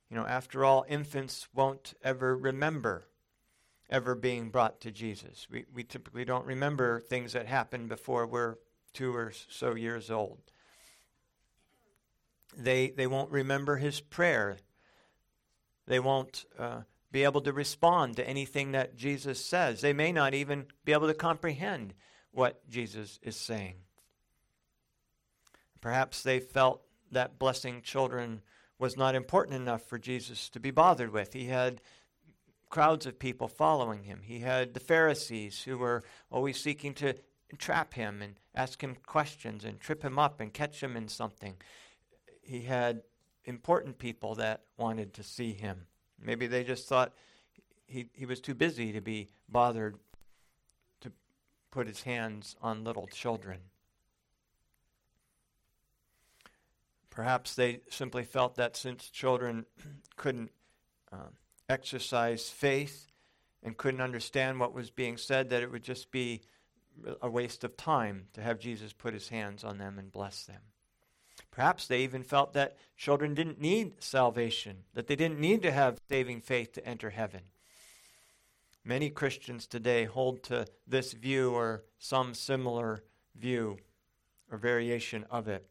You know, after all, infants won't ever remember ever being brought to Jesus. We, we typically don't remember things that happened before we're two or so years old. They, they won't remember his prayer. They won't uh, be able to respond to anything that Jesus says. They may not even be able to comprehend what Jesus is saying. Perhaps they felt that blessing children was not important enough for Jesus to be bothered with. He had crowds of people following him. He had the Pharisees who were always seeking to trap him and ask him questions and trip him up and catch him in something. He had important people that wanted to see him. Maybe they just thought he, he was too busy to be bothered to put his hands on little children. Perhaps they simply felt that since children <clears throat> couldn't uh, exercise faith and couldn't understand what was being said, that it would just be a waste of time to have Jesus put his hands on them and bless them. Perhaps they even felt that children didn't need salvation, that they didn't need to have saving faith to enter heaven. Many Christians today hold to this view or some similar view or variation of it.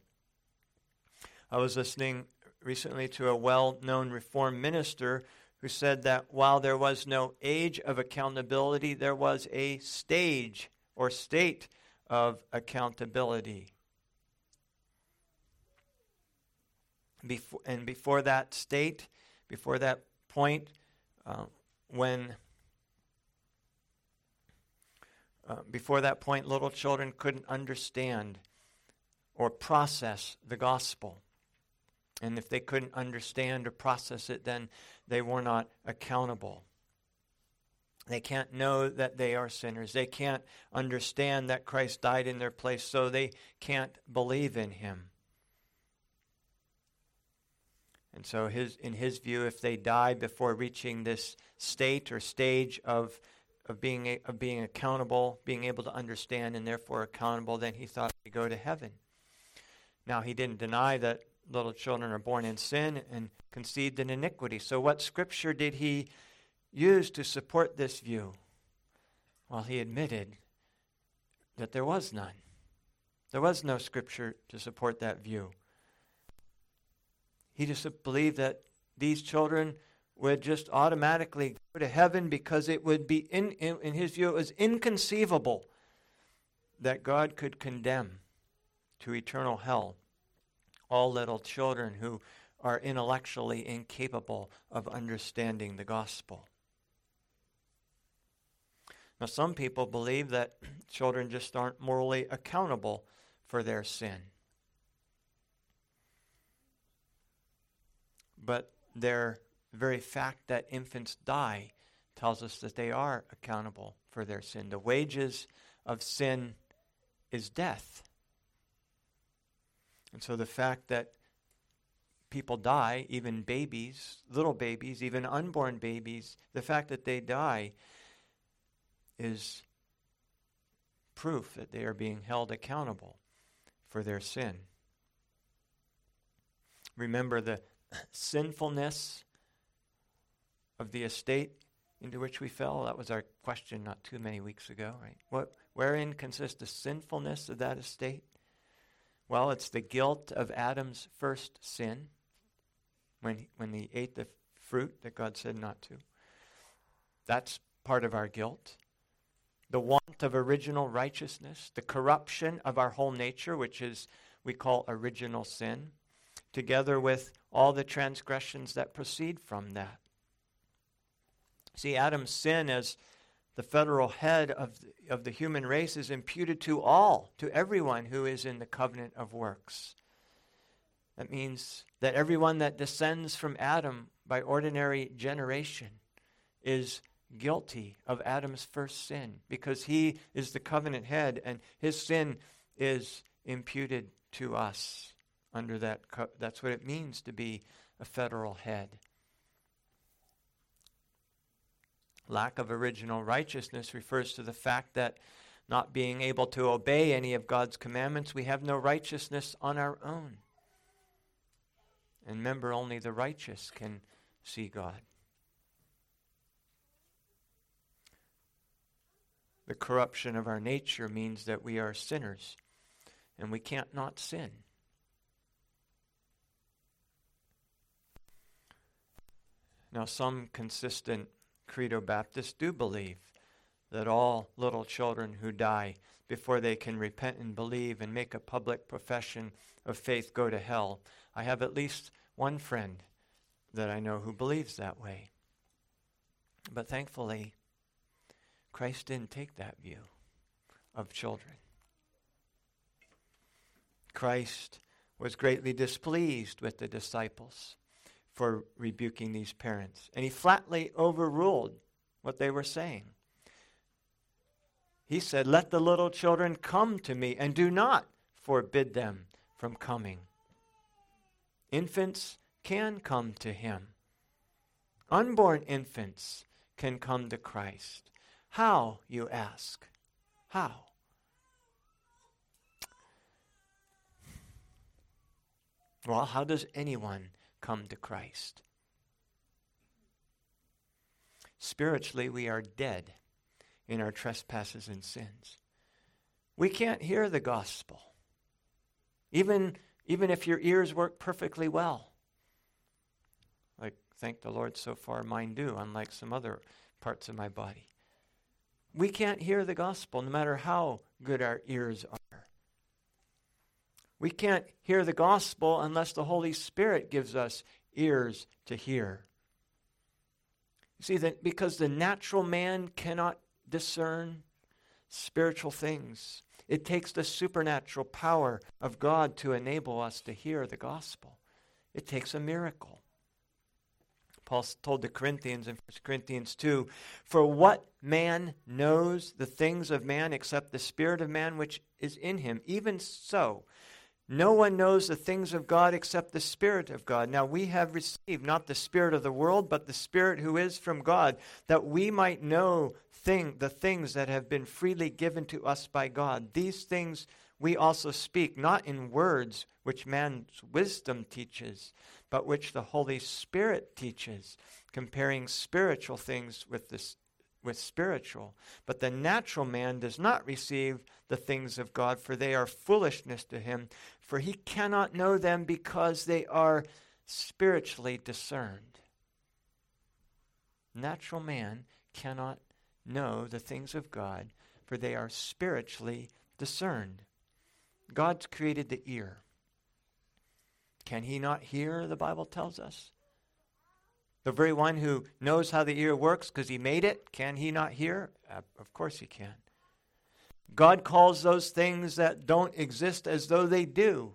I was listening recently to a well known reform minister who said that while there was no age of accountability, there was a stage or state of accountability. Before, and before that state, before that point, uh, when uh, before that point, little children couldn't understand or process the gospel. And if they couldn't understand or process it, then they were not accountable. They can't know that they are sinners. They can't understand that Christ died in their place, so they can't believe in him. And so, his, in his view, if they die before reaching this state or stage of, of, being, of being accountable, being able to understand, and therefore accountable, then he thought they go to heaven. Now, he didn't deny that little children are born in sin and conceived in iniquity. So, what scripture did he use to support this view? Well, he admitted that there was none. There was no scripture to support that view. He just believed that these children would just automatically go to heaven because it would be, in, in, in his view, it was inconceivable that God could condemn to eternal hell all little children who are intellectually incapable of understanding the gospel. Now, some people believe that <clears throat> children just aren't morally accountable for their sin. But their very fact that infants die tells us that they are accountable for their sin. The wages of sin is death. And so the fact that people die, even babies, little babies, even unborn babies, the fact that they die is proof that they are being held accountable for their sin. Remember the <coughs> sinfulness of the estate into which we fell? That was our question not too many weeks ago, right? What, wherein consists the sinfulness of that estate? Well, it's the guilt of Adam's first sin when, when he ate the fruit that God said not to. That's part of our guilt. The want of original righteousness, the corruption of our whole nature, which is we call original sin, together with all the transgressions that proceed from that. See, Adam's sin as the federal head of the, of the human race is imputed to all, to everyone who is in the covenant of works. That means that everyone that descends from Adam by ordinary generation is guilty of Adam's first sin because he is the covenant head and his sin is imputed to us under that co- that's what it means to be a federal head Lack of original righteousness refers to the fact that not being able to obey any of God's commandments, we have no righteousness on our own. And remember, only the righteous can see God. The corruption of our nature means that we are sinners and we can't not sin. Now, some consistent Credo Baptists do believe that all little children who die before they can repent and believe and make a public profession of faith go to hell. I have at least one friend that I know who believes that way. But thankfully, Christ didn't take that view of children. Christ was greatly displeased with the disciples for rebuking these parents. And he flatly overruled what they were saying. He said, Let the little children come to me, and do not forbid them from coming. Infants can come to him. Unborn infants can come to Christ. How, you ask? How? Well, how does anyone come to Christ? Spiritually, we are dead in our trespasses and sins. We can't hear the gospel, even, even if your ears work perfectly well. Like, thank the Lord, so far mine do, unlike some other parts of my body. We can't hear the gospel no matter how good our ears are. We can't hear the gospel unless the Holy Spirit gives us ears to hear. You see, that because the natural man cannot discern spiritual things, it takes the supernatural power of God to enable us to hear the gospel. It takes a miracle. Paul told the Corinthians in 1 Corinthians 2 For what man knows the things of man except the Spirit of man which is in him? Even so, no one knows the things of God except the Spirit of God. Now we have received not the Spirit of the world, but the Spirit who is from God, that we might know thing, the things that have been freely given to us by God. These things we also speak, not in words which man's wisdom teaches but which the Holy Spirit teaches, comparing spiritual things with this with spiritual. But the natural man does not receive the things of God, for they are foolishness to him, for he cannot know them because they are spiritually discerned. Natural man cannot know the things of God, for they are spiritually discerned. God's created the ear. Can he not hear, the Bible tells us? The very one who knows how the ear works because he made it, can he not hear? Uh, of course he can. God calls those things that don't exist as though they do.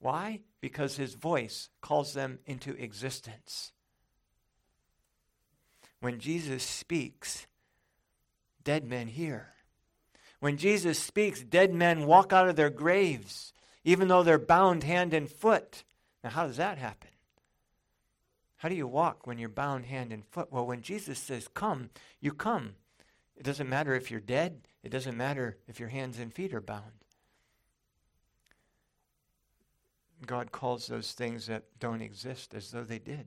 Why? Because his voice calls them into existence. When Jesus speaks, dead men hear. When Jesus speaks, dead men walk out of their graves even though they're bound hand and foot. Now, how does that happen? How do you walk when you're bound hand and foot? Well, when Jesus says, Come, you come. It doesn't matter if you're dead, it doesn't matter if your hands and feet are bound. God calls those things that don't exist as though they did.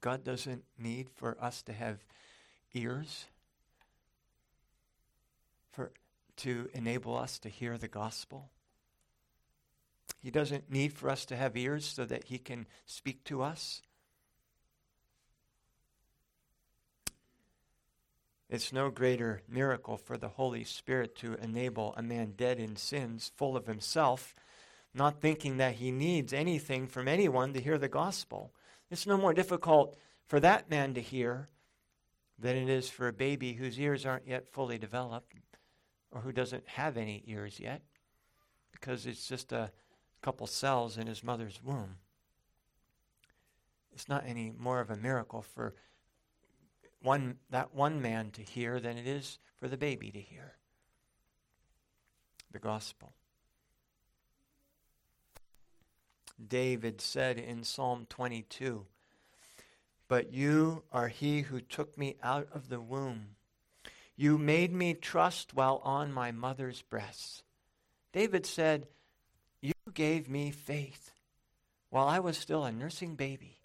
God doesn't need for us to have ears for to enable us to hear the gospel. He doesn't need for us to have ears so that he can speak to us. It's no greater miracle for the Holy Spirit to enable a man dead in sins, full of himself, not thinking that he needs anything from anyone to hear the gospel. It's no more difficult for that man to hear than it is for a baby whose ears aren't yet fully developed or who doesn't have any ears yet because it's just a couple cells in his mother's womb. It's not any more of a miracle for one that one man to hear than it is for the baby to hear the gospel. David said in Psalm 22, But you are he who took me out of the womb. You made me trust while on my mother's breasts. David said, You gave me faith while I was still a nursing baby.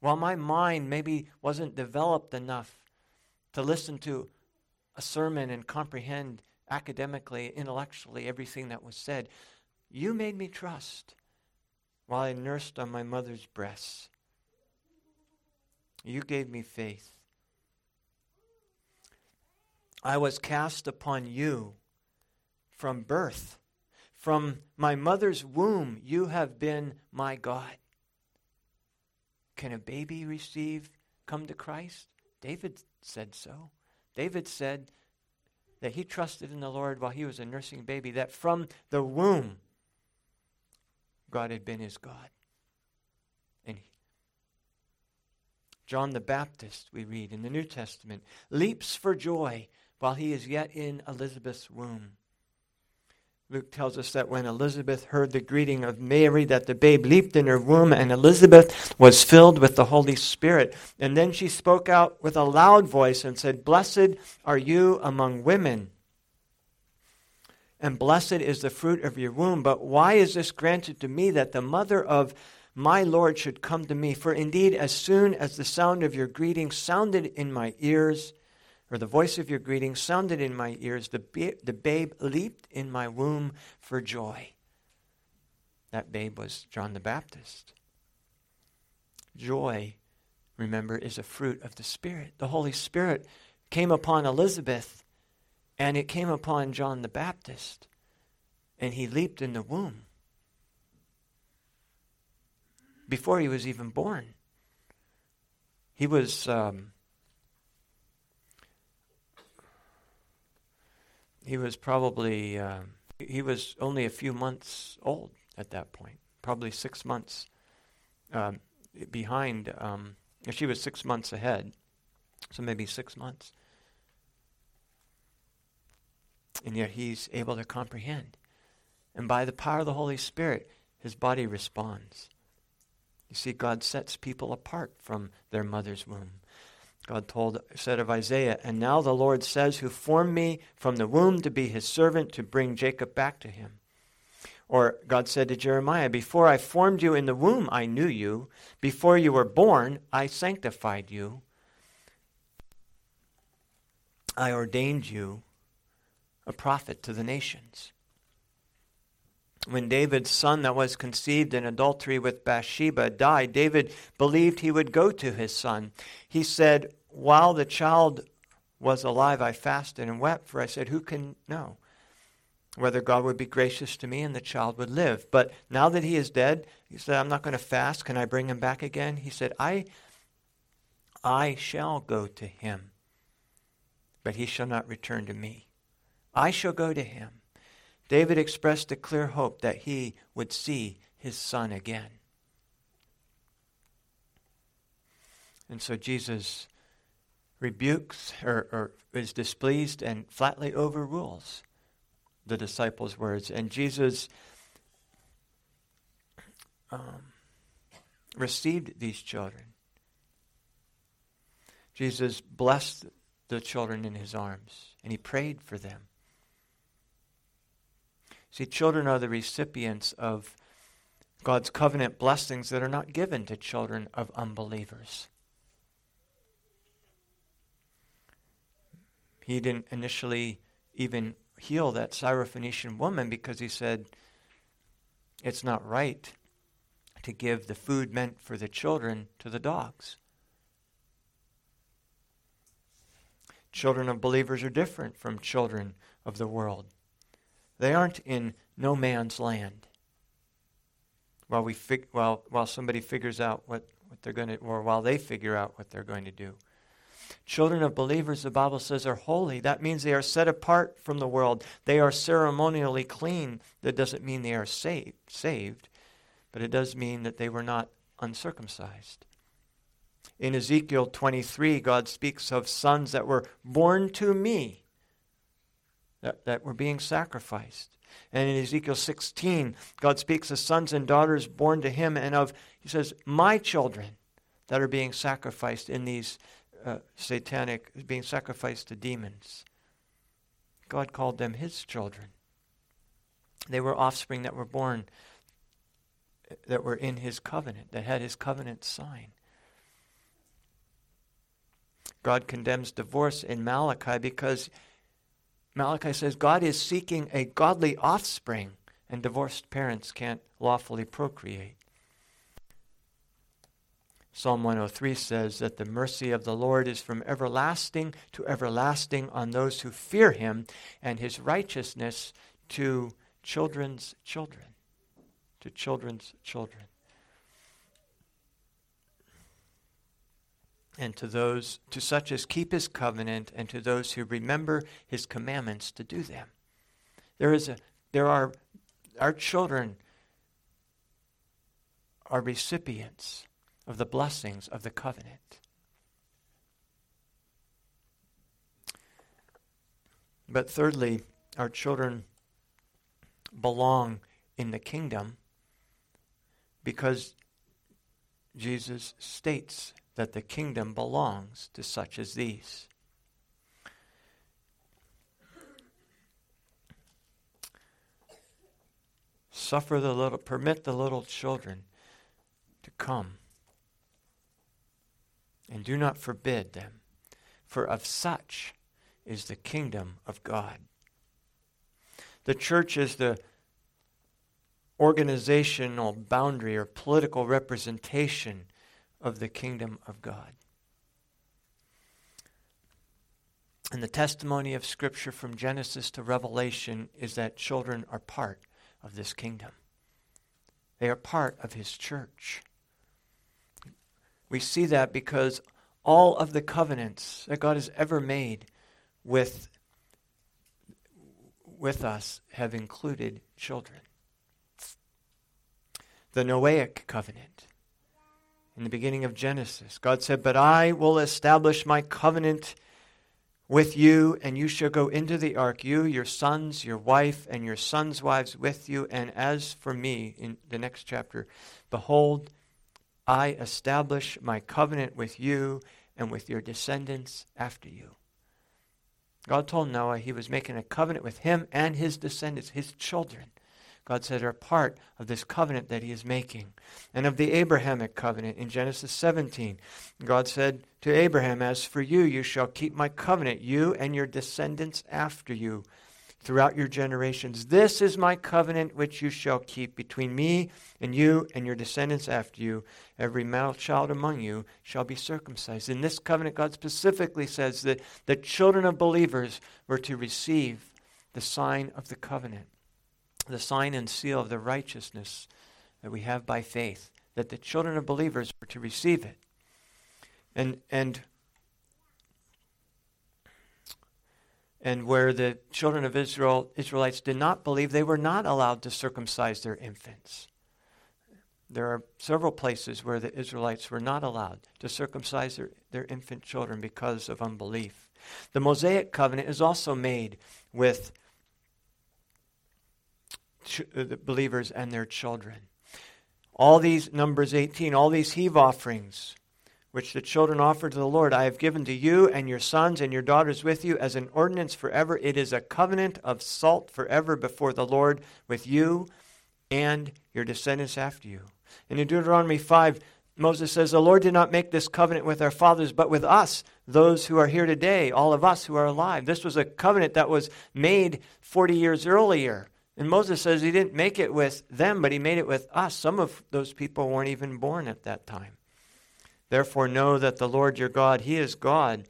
While my mind maybe wasn't developed enough to listen to a sermon and comprehend academically, intellectually everything that was said, you made me trust while I nursed on my mother's breasts. You gave me faith. I was cast upon you from birth. From my mother's womb, you have been my God. Can a baby receive, come to Christ? David said so. David said, that he trusted in the Lord while he was a nursing baby, that from the womb, God had been his God. And John the Baptist, we read in the New Testament, leaps for joy while he is yet in Elizabeth's womb. Luke tells us that when Elizabeth heard the greeting of Mary, that the babe leaped in her womb, and Elizabeth was filled with the Holy Spirit. And then she spoke out with a loud voice and said, Blessed are you among women, and blessed is the fruit of your womb. But why is this granted to me that the mother of my Lord should come to me? For indeed, as soon as the sound of your greeting sounded in my ears, or the voice of your greeting sounded in my ears, the, ba- the babe leaped in my womb for joy. That babe was John the Baptist. Joy, remember, is a fruit of the Spirit. The Holy Spirit came upon Elizabeth and it came upon John the Baptist, and he leaped in the womb before he was even born. He was. Um, he was probably uh, he was only a few months old at that point, probably six months um, behind. Um, she was six months ahead, so maybe six months. And yet he's able to comprehend. And by the power of the Holy Spirit, his body responds. You see, God sets people apart from their mother's womb. God told, said of Isaiah, And now the Lord says, Who formed me from the womb to be his servant, to bring Jacob back to him. Or God said to Jeremiah, Before I formed you in the womb, I knew you. Before you were born, I sanctified you. I ordained you a prophet to the nations. When David's son that was conceived in adultery with Bathsheba died, David believed he would go to his son. He said, While the child was alive, I fasted and wept, for I said, Who can know whether God would be gracious to me and the child would live? But now that he is dead, he said, I'm not going to fast. Can I bring him back again? He said, I, I shall go to him, but he shall not return to me. I shall go to him David expressed a clear hope that he would see his son again. And so Jesus rebukes or, or, is displeased and flatly overrules the disciples' words. And Jesus um, received these children. Jesus blessed the children in his arms, and he prayed for them. See, children are the recipients of God's covenant blessings that are not given to children of unbelievers. He didn't initially even heal that Syrophoenician woman because he said it's not right to give the food meant for the children to the dogs. Children of believers are different from children of the world. They aren't in no man's land. While, we fig- while, while somebody figures out what, what they're going to, or while they figure out what they're going to do. Children of believers, the Bible says, are holy. That means they are set apart from the world. They are ceremonially clean. That doesn't mean they are saved, saved, but it does mean that they were not uncircumcised. In Ezekiel 23, God speaks of sons that were born to me that, that were being sacrificed. And in Ezekiel 16, God speaks of sons and daughters born to him and of, he says, my children that are being sacrificed in these uh, satanic, being sacrificed to demons. God called them his children. They were offspring that were born, that were in his covenant, that had his covenant sign. God condemns divorce in Malachi because Malachi says God is seeking a godly offspring, and divorced parents can't lawfully procreate. Psalm 103 says that the mercy of the Lord is from everlasting to everlasting on those who fear him, and his righteousness to children's children. To children's children. And to those to such as keep his covenant and to those who remember his commandments to do them. There is a there are our children are recipients of the blessings of the covenant. But thirdly, our children belong in the kingdom because Jesus states that the kingdom belongs to such as these. Suffer the little, permit the little children to come, and do not forbid them, for of such is the kingdom of God. The church is the organizational boundary or political representation of the kingdom of God. And the testimony of Scripture from Genesis to Revelation is that children are part of this kingdom. They are part of His church. We see that because all of the covenants that God has ever made with, with us have included children. The Noahic covenant in the beginning of Genesis. God said, But I will establish my covenant with you, and you shall go into the ark, you, your sons, your wife, and your sons' wives with you. And as for me, in the next chapter, behold, I establish my covenant with you and with your descendants after you. God told Noah he was making a covenant with him and his descendants, his children. God said are part of this covenant that he is making. And of the Abrahamic covenant in Genesis 17, God said to Abraham, As for you, you shall keep my covenant, you and your descendants after you throughout your generations. This is my covenant which you shall keep between me and you and your descendants after you. Every male child among you shall be circumcised. In this covenant, God specifically says that the children of believers were to receive the sign of the covenant the sign and seal of the righteousness that we have by faith, that the children of believers were to receive it. And, and, and where the children of Israel, Israelites did not believe, they were not allowed to circumcise their infants. There are several places where the Israelites were not allowed to circumcise their, their infant children because of unbelief. The Mosaic covenant is also made with ch- uh, the believers and their children. All these, Numbers 18, all these heave offerings which the children offer to the Lord, I have given to you and your sons and your daughters with you as an ordinance forever. It is a covenant of salt forever before the Lord with you and your descendants after you. And in Deuteronomy 5, Moses says, The Lord did not make this covenant with our fathers, but with us, those who are here today, all of us who are alive. This was a covenant that was made 40 years earlier. And Moses says he didn't make it with them, but he made it with us. Some of those people weren't even born at that time. Therefore, know that the Lord your God, He is God,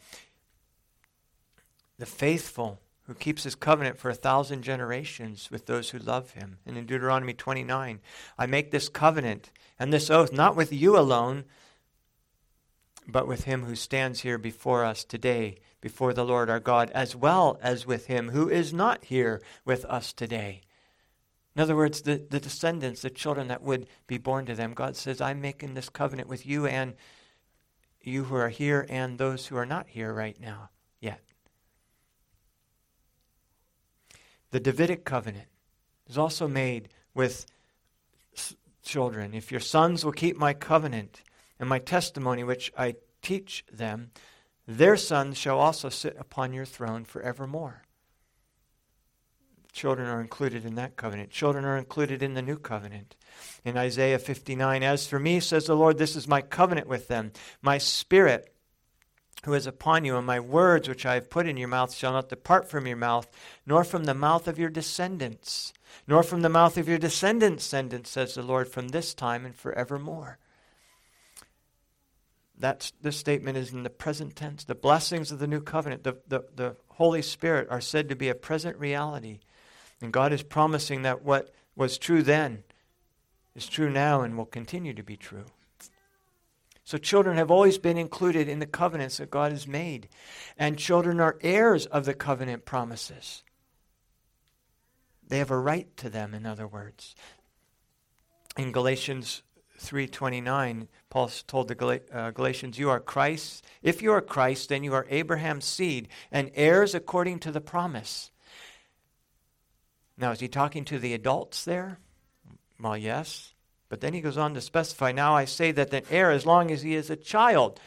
the faithful, who keeps His covenant for a thousand generations with those who love Him. And in Deuteronomy 29, I make this covenant and this oath not with you alone, but with Him who stands here before us today, before the Lord our God, as well as with Him who is not here with us today in other words, the, the descendants, the children that would be born to them, God says, I'm making this covenant with you and you who are here and those who are not here right now yet. The Davidic covenant is also made with s- children. If your sons will keep my covenant and my testimony, which I teach them, their sons shall also sit upon your throne forevermore. Children are included in that covenant. Children are included in the new covenant. In Isaiah 59, As for me, says the Lord, this is my covenant with them. My spirit who is upon you, and my words which I have put in your mouth shall not depart from your mouth, nor from the mouth of your descendants, nor from the mouth of your descendants' descendants, says the Lord, from this time and forevermore. That's, this statement is in the present tense. The blessings of the new covenant, the, the, the Holy Spirit, are said to be a present reality and God is promising that what was true then is true now and will continue to be true. So children have always been included in the covenants that God has made. And children are heirs of the covenant promises. They have a right to them, in other words. In Galatians 3:29, Paul told the Gal- uh, Galatians, "You are Christ. If you are Christ, then you are Abraham's seed and heirs according to the promise." Now, is he talking to the adults there? Well, yes. But then he goes on to specify, "Now I say that the heir, as long as he is a child,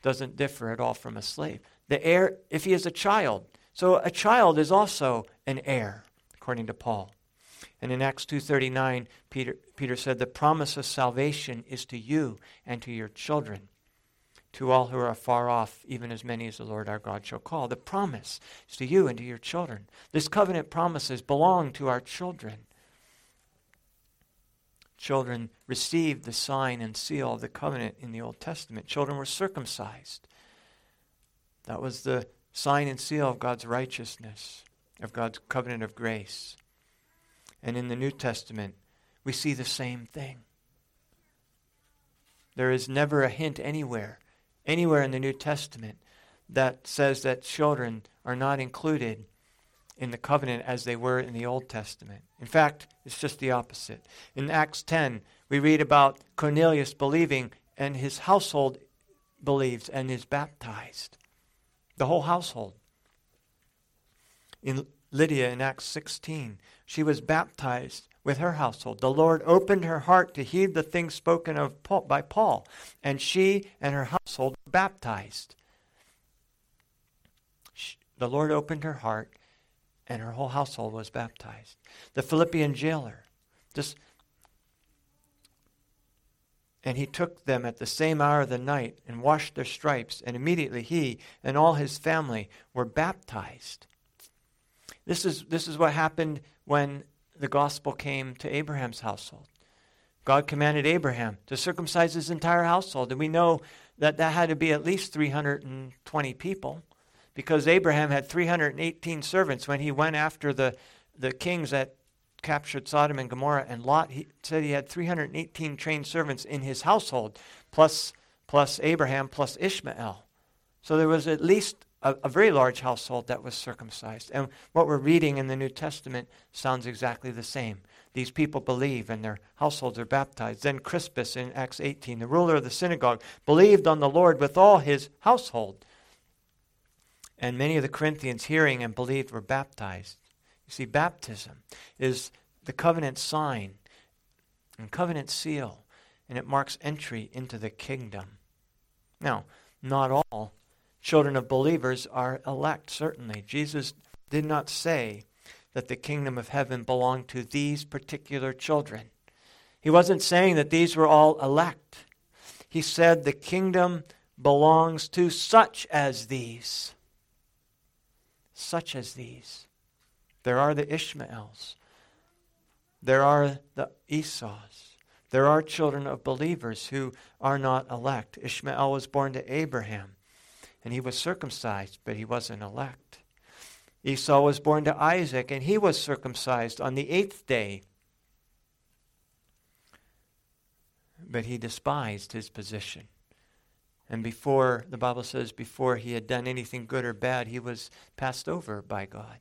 doesn't differ at all from a slave. The heir, if he is a child, so a child is also an heir." according to Paul. And in Acts 2:39, Peter, Peter said, "The promise of salvation is to you and to your children, to all who are far off, even as many as the Lord our God shall call." The promise is to you and to your children. This covenant promises belong to our children. Children received the sign and seal of the covenant in the Old Testament. Children were circumcised. That was the sign and seal of God's righteousness of God's covenant of grace. And in the New Testament, we see the same thing. There is never a hint anywhere, anywhere in the New Testament, that says that children are not included in the covenant as they were in the Old Testament. In fact, it's just the opposite. In Acts 10, we read about Cornelius believing, and his household believes and is baptized. The whole household in Lydia in Acts 16. She was baptized with her household. The Lord opened her heart to heed the things spoken of Paul, by Paul, and she and her household were baptized. She, the Lord opened her heart, and her whole household was baptized. The Philippian jailer, just and he took them at the same hour of the night and washed their stripes, and immediately he and all his family were baptized. This is, this is what happened when the gospel came to Abraham's household. God commanded Abraham to circumcise his entire household. And we know that that had to be at least 320 people because Abraham had 318 servants when he went after the, the kings that captured Sodom and Gomorrah and Lot. He said he had 318 trained servants in his household, plus, plus Abraham, plus Ishmael. So there was at least a, a, very large household that was circumcised. And what we're reading in the New Testament sounds exactly the same. These people believe and their households are baptized. Then Crispus in Acts 18, the ruler of the synagogue, believed on the Lord with all his household. And many of the Corinthians, hearing and believed, were baptized. You see, baptism is the covenant sign and covenant seal, and it marks entry into the kingdom. Now, not all children of believers are elect, certainly. Jesus did not say that the kingdom of heaven belonged to these particular children. He wasn't saying that these were all elect. He said the kingdom belongs to such as these. Such as these. There are the Ishmaels. There are the Esau's. There are children of believers who are not elect. Ishmael was born to Abraham and he was circumcised, but he wasn't elect. Esau was born to Isaac, and he was circumcised on the eighth day. But he despised his position. And before, the Bible says, before he had done anything good or bad, he was passed over by God,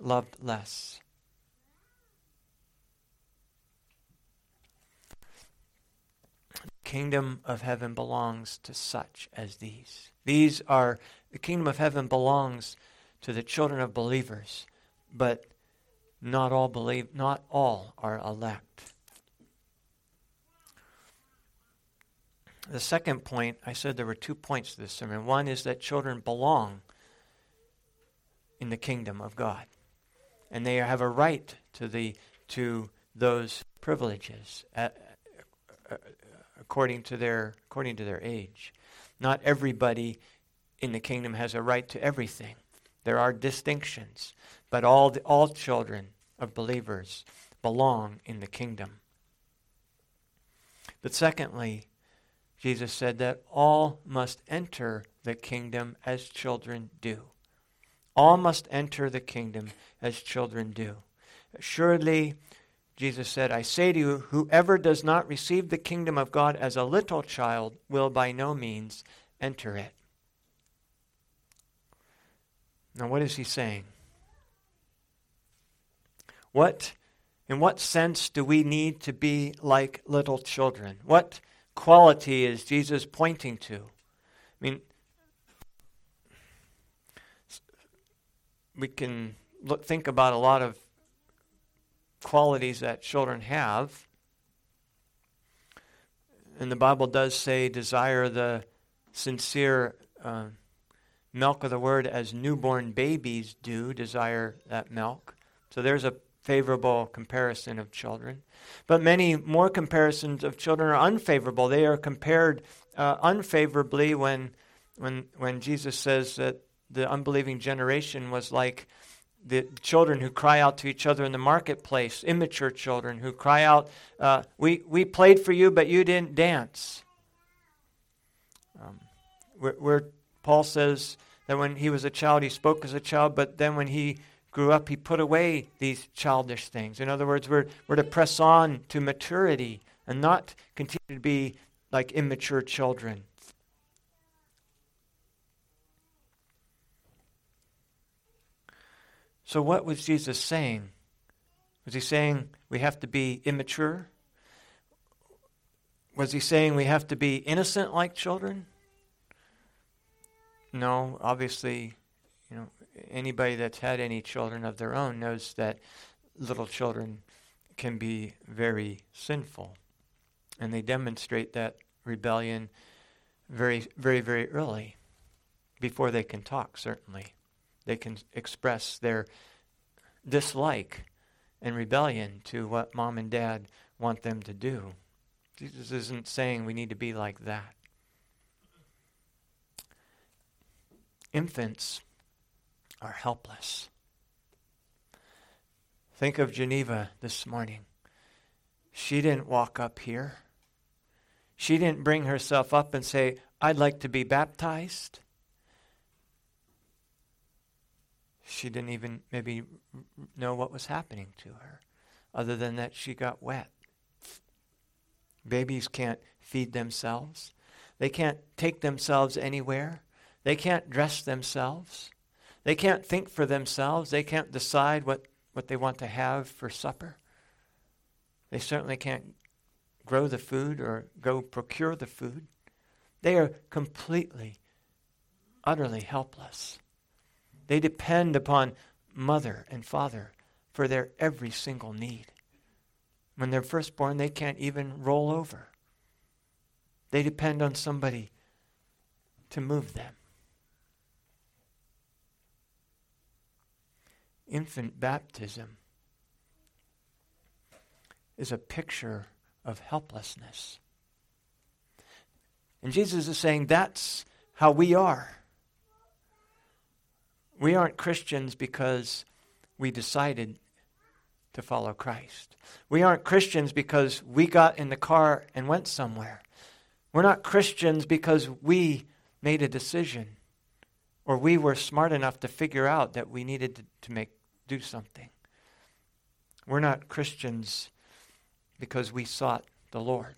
loved less. kingdom of heaven belongs to such as these. These are, the kingdom of heaven belongs to the children of believers, but not all believe, not all are elect. The second point, I said there were two points to this sermon. One is that children belong in the kingdom of God, and they have a right to the to those privileges uh, uh, according to their according to their age. Not everybody in the kingdom has a right to everything. There are distinctions, but all, the, all children of believers belong in the kingdom. But secondly, Jesus said that all must enter the kingdom as children do. All must enter the kingdom as children do. Assuredly, Jesus said, I say to you, whoever does not receive the kingdom of God as a little child will by no means enter it. Now, what is he saying? What, in what sense do we need to be like little children? What quality is Jesus pointing to? I mean, we can look, think about a lot of qualities that children have. And the Bible does say, desire the sincere uh, milk of the word as newborn babies do, desire that milk. So there's a favorable comparison of children. But many more comparisons of children are unfavorable. They are compared uh, unfavorably when, when, when Jesus says that the unbelieving generation was like the children who cry out to each other in the marketplace, immature children who cry out, uh, we, we played for you, but you didn't dance. Um, where, where Paul says that when he was a child, he spoke as a child, but then when he grew up, he put away these childish things. In other words, we're, we're to press on to maturity and not continue to be like immature children. So, what was Jesus saying? Was he saying we have to be immature? Was he saying we have to be innocent like children? No, obviously, you know, anybody that's had any children of their own knows that little children can be very sinful. And they demonstrate that rebellion very, very, very early, before they can talk, certainly they can express their dislike and rebellion to what mom and dad want them to do. Jesus isn't saying we need to be like that. Infants are helpless. Think of Geneva this morning. She didn't walk up here. She didn't bring herself up and say, I'd like to be baptized. She didn't even maybe know what was happening to her, other than that she got wet. Babies can't feed themselves, they can't take themselves anywhere, they can't dress themselves, they can't think for themselves, they can't decide what, what they want to have for supper. They certainly can't grow the food or go procure the food. They are completely, utterly helpless. They depend upon mother and father for their every single need. When they're first born, they can't even roll over. They depend on somebody to move them. Infant baptism is a picture of helplessness. And Jesus is saying that's how we are. We aren't Christians because we decided to follow Christ. We aren't Christians because we got in the car and went somewhere. We're not Christians because we made a decision or we were smart enough to figure out that we needed to, to make do something. We're not Christians because we sought the Lord.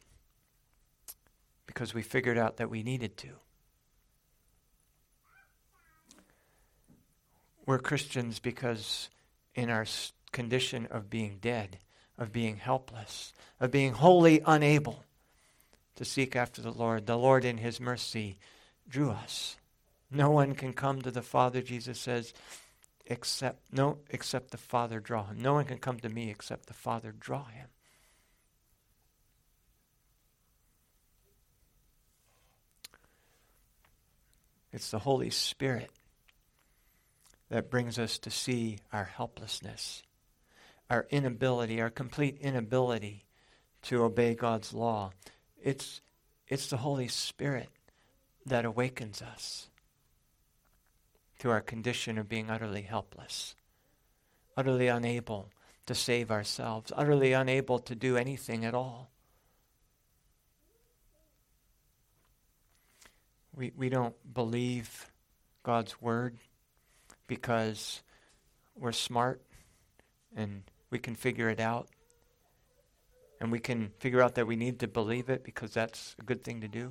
Because we figured out that we needed to. We're Christians because in our condition of being dead, of being helpless, of being wholly unable to seek after the Lord, the Lord in His mercy drew us. No one can come to the Father, Jesus says, except no except the Father draw him. No one can come to me except the Father draw him. It's the Holy Spirit that brings us to see our helplessness, our inability, our complete inability to obey God's law. It's, it's the Holy Spirit that awakens us to our condition of being utterly helpless, utterly unable to save ourselves, utterly unable to do anything at all. We, we don't believe God's word because we're smart and we can figure it out. and we can figure out that we need to believe it because that's a good thing to do.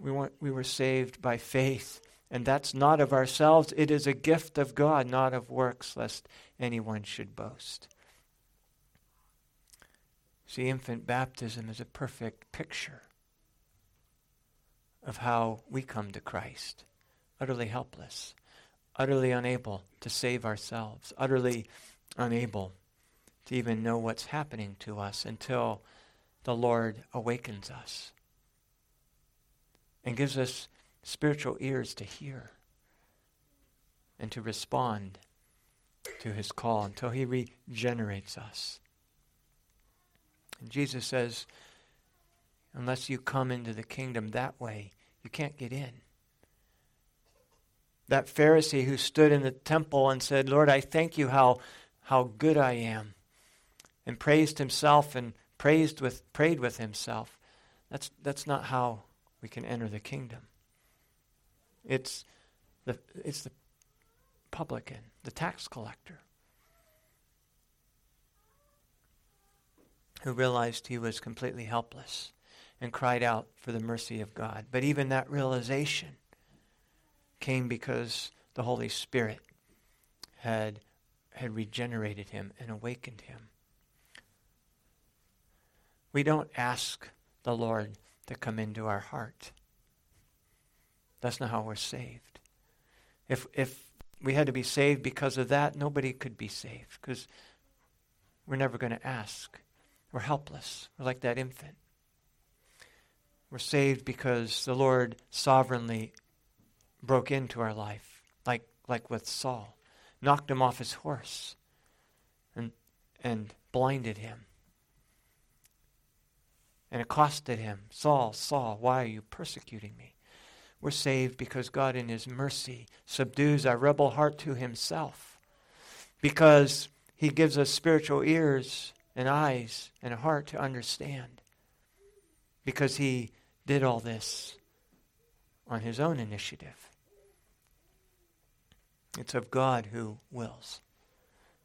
We, want, we were saved by faith, and that's not of ourselves. It is a gift of God, not of works, lest anyone should boast. See, infant baptism is a perfect picture of how we come to Christ utterly helpless, utterly unable to save ourselves, utterly unable to even know what's happening to us until the Lord awakens us and gives us spiritual ears to hear and to respond to his call until he regenerates us. And Jesus says, unless you come into the kingdom that way, you can't get in. That Pharisee who stood in the temple and said, Lord, I thank you how, how good I am, and praised himself and praised with, prayed with himself. That's, that's not how we can enter the kingdom. It's the, it's the publican, the tax collector, who realized he was completely helpless and cried out for the mercy of God. But even that realization came because the Holy Spirit had, had regenerated him and awakened him. We don't ask the Lord to come into our heart. That's not how we're saved. If, if we had to be saved because of that, nobody could be saved because we're never going to ask. We're helpless. We're like that infant. We're saved because the Lord sovereignly broke into our life, like, like with Saul, knocked him off his horse and, and blinded him and accosted him Saul, Saul, why are you persecuting me? We're saved because God, in His mercy, subdues our rebel heart to Himself. Because He gives us spiritual ears and eyes and a heart to understand. Because He did all this on His own initiative. It's of God who wills,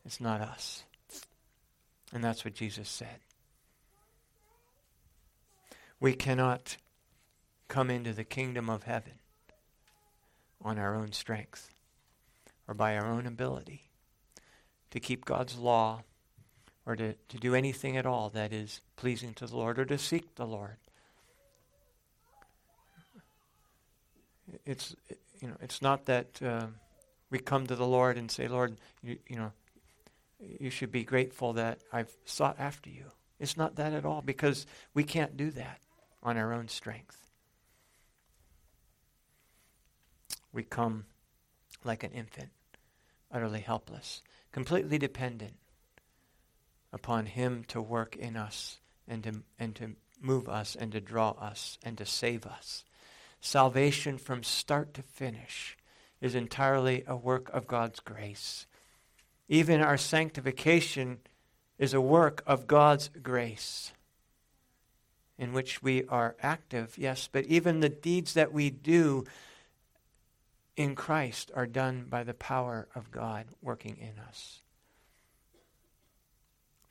it's not us. And that's what Jesus said. We cannot come into the kingdom of heaven on our own strength or by our own ability to keep God's law or to, to do anything at all that is pleasing to the Lord or to seek the Lord. It's, you know, it's not that uh, we come to the Lord and say, Lord, you, you know, you should be grateful that I've sought after you. It's not that at all because we can't do that on our own strength. We come like an infant, utterly helpless, completely dependent upon Him to work in us and to, and to move us and to draw us and to save us. Salvation from start to finish is entirely a work of God's grace. Even our sanctification is a work of God's grace in which we are active, yes, but even the deeds that we do in Christ are done by the power of God working in us.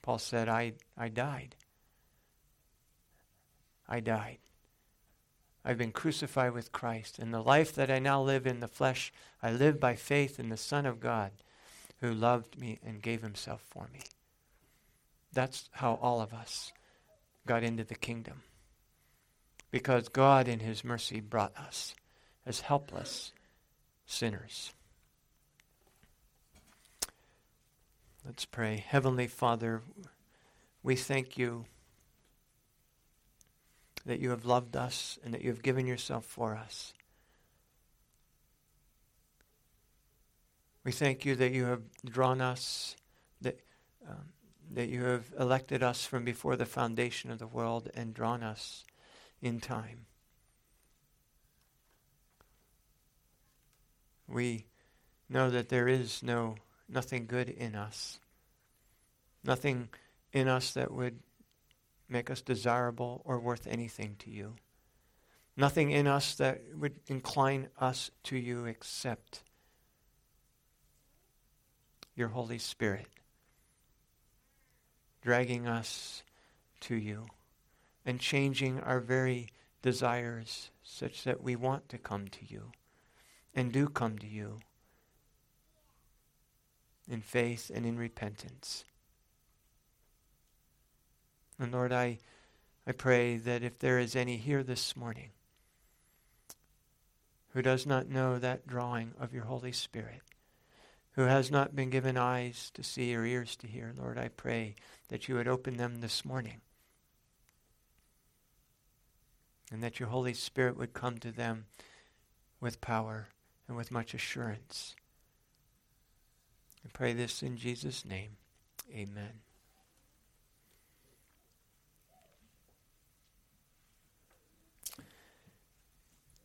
Paul said, I, I died. I died. I've been crucified with Christ, and the life that I now live in the flesh, I live by faith in the Son of God who loved me and gave himself for me. That's how all of us got into the kingdom. Because God, in his mercy, brought us as helpless sinners. Let's pray. Heavenly Father, we thank you that you have loved us and that you have given yourself for us. We thank you that you have drawn us, that, um, that you have elected us from before the foundation of the world and drawn us in time. We know that there is no nothing good in us. Nothing in us that would make us desirable or worth anything to you. Nothing in us that would incline us to you except your Holy Spirit, dragging us to you and changing our very desires such that we want to come to you and do come to you in faith and in repentance. And Lord, I, I pray that if there is any here this morning who does not know that drawing of your Holy Spirit, who has not been given eyes to see or ears to hear, Lord, I pray that you would open them this morning and that your Holy Spirit would come to them with power and with much assurance. I pray this in Jesus' name. Amen.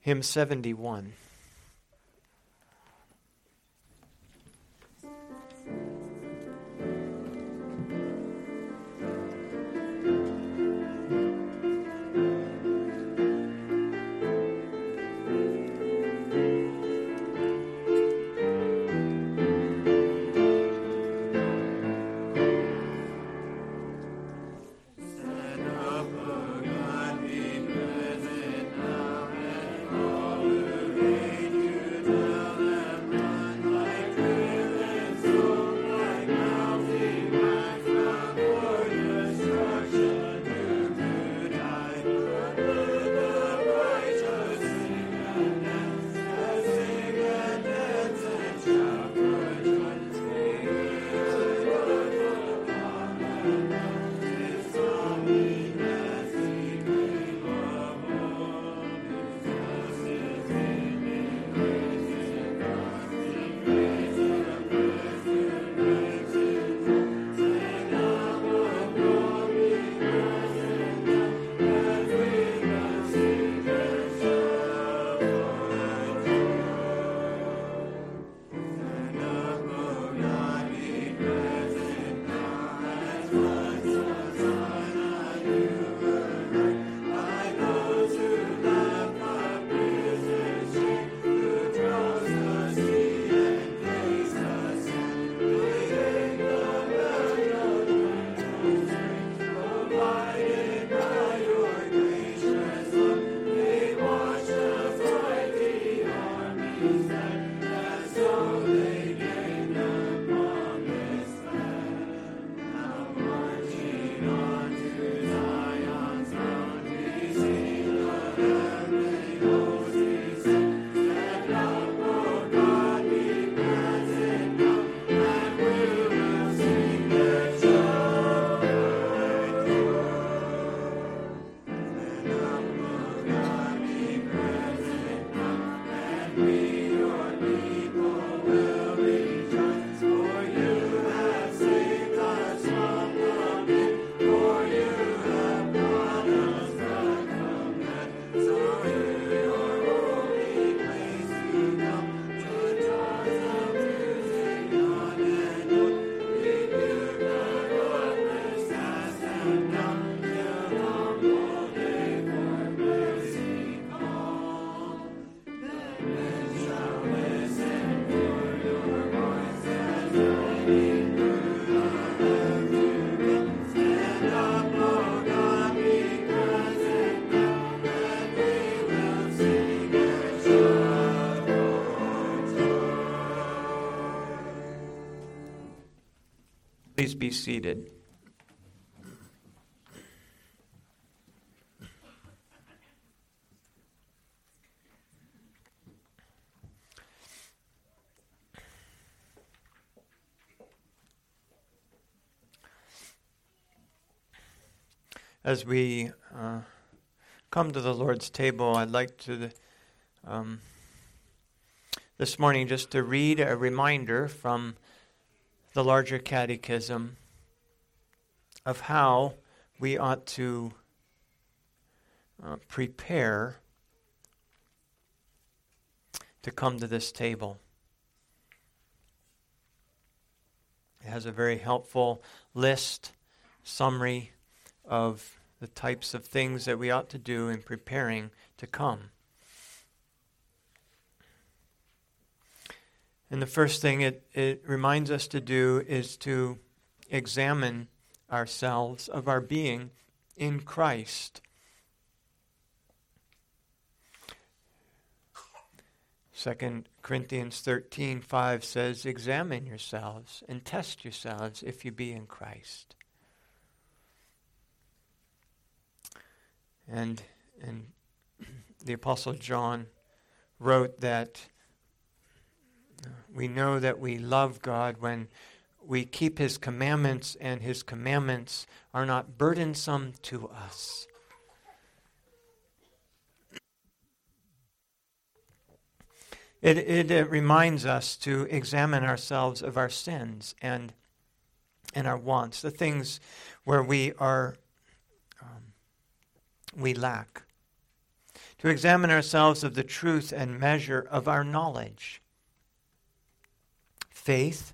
Hymn 71. Please be seated. As we uh, come to the Lord's table, I'd like to um, this morning just to read a reminder from the larger catechism of how we ought to uh, prepare to come to this table. It has a very helpful list, summary of the types of things that we ought to do in preparing to come. And the first thing it, it reminds us to do is to examine ourselves of our being in Christ. Second Corinthians 13, 5 says, Examine yourselves and test yourselves if you be in Christ. And, and <clears throat> the Apostle John wrote that we know that we love God when we keep His commandments, and His commandments are not burdensome to us. It, it, it, reminds us to examine ourselves of our sins and, and our wants, the things where we are um, we lack. To examine ourselves of the truth and measure of our knowledge. Faith,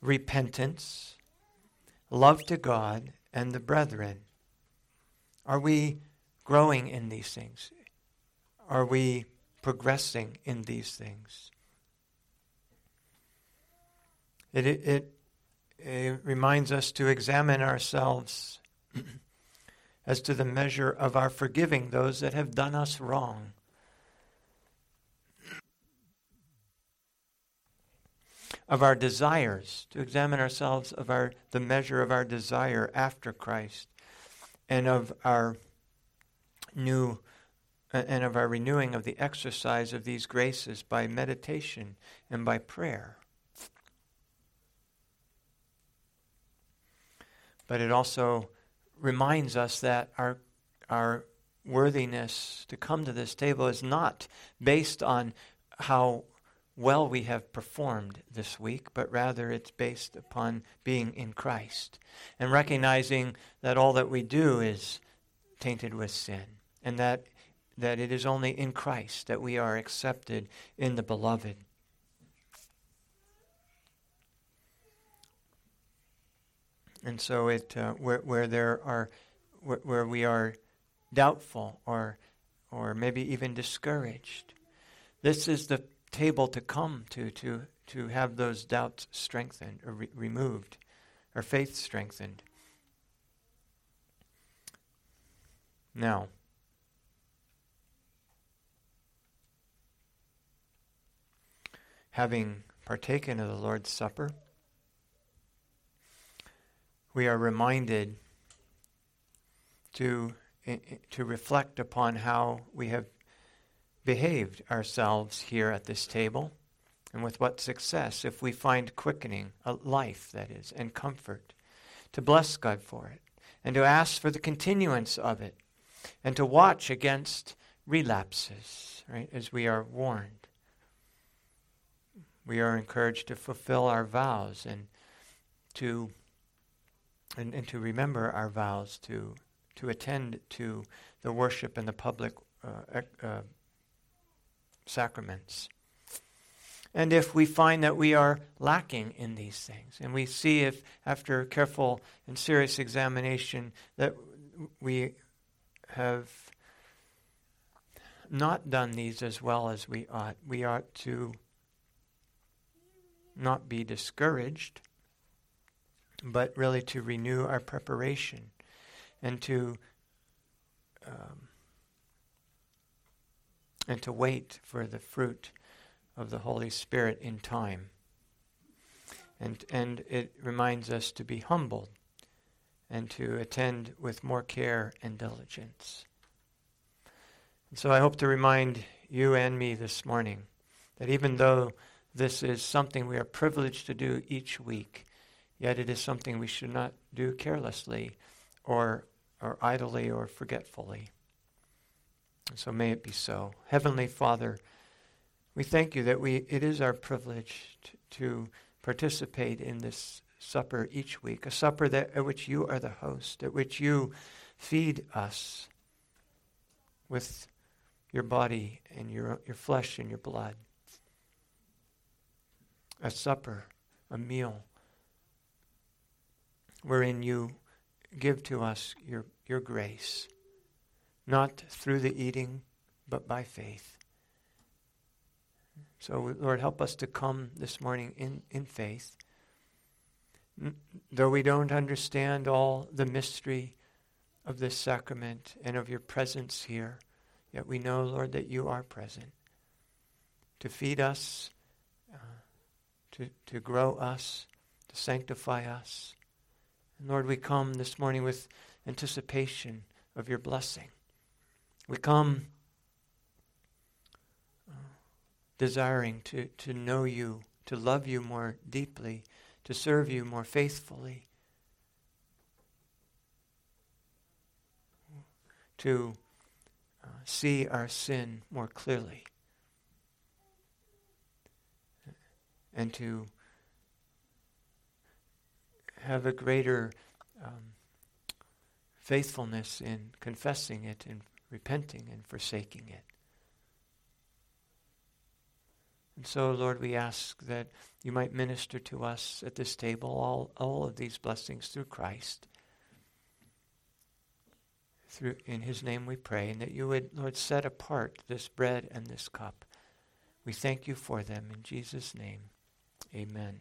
repentance, love to God and the brethren. Are we growing in these things? Are we progressing in these things. It, it, it, it reminds us to examine ourselves <clears throat> as to the measure of our forgiving those that have done us wrong. Of our desires, to examine ourselves of our the measure of our desire after Christ, and of our new and of our renewing of the exercise of these graces by meditation and by prayer. But it also reminds us that our, our worthiness to come to this table is not based on how well we have performed this week, but rather it's based upon being in Christ and recognizing that all that we do is tainted with sin and that that it is only in Christ that we are accepted in the beloved. And so, it uh, where where there are where, where we are doubtful or or maybe even discouraged, this is the table to come to to to have those doubts strengthened or re- removed, or faith strengthened. Now. having partaken of the Lord's Supper, we are reminded to, to reflect upon how we have behaved ourselves here at this table and with what success if we find quickening, a life that is, and comfort, to bless God for it, and to ask for the continuance of it, and to watch against relapses, right, as we are warned. We are encouraged to fulfill our vows and to and, and to remember our vows to to attend to the worship and the public uh, uh, sacraments. And if we find that we are lacking in these things, and we see if, after careful and serious examination, that we have not done these as well as we ought, we ought to not be discouraged, but really to renew our preparation and to um, and to wait for the fruit of the Holy Spirit in time. And and it reminds us to be humble and to attend with more care and diligence. And so I hope to remind you and me this morning that even though this is something we are privileged to do each week, yet it is something we should not do carelessly or, or idly or forgetfully. So may it be so. Heavenly Father, we thank you that we, it is our privilege to, to participate in this supper each week, a supper that, at which you are the host, at which you feed us with your body and your, your flesh and your blood a supper, a meal, wherein you give to us your, your grace, not through the eating, but by faith. So, Lord, help us to come this morning in, in faith, though we don't understand all the mystery of this sacrament and of your presence here, yet we know, Lord, that you are present to feed us, uh, to, to grow us, to sanctify us. And Lord, we come this morning with anticipation of your blessing. We come uh, desiring to, to know you, to love you more deeply, to serve you more faithfully, to uh, see our sin more clearly, and to have a greater um, faithfulness in confessing it and repenting and forsaking it. And so, Lord, we ask that you might minister to us at this table all, all of these blessings through Christ. Through, in his name we pray, and that you would, Lord, set apart this bread and this cup. We thank you for them in Jesus' name. Amen.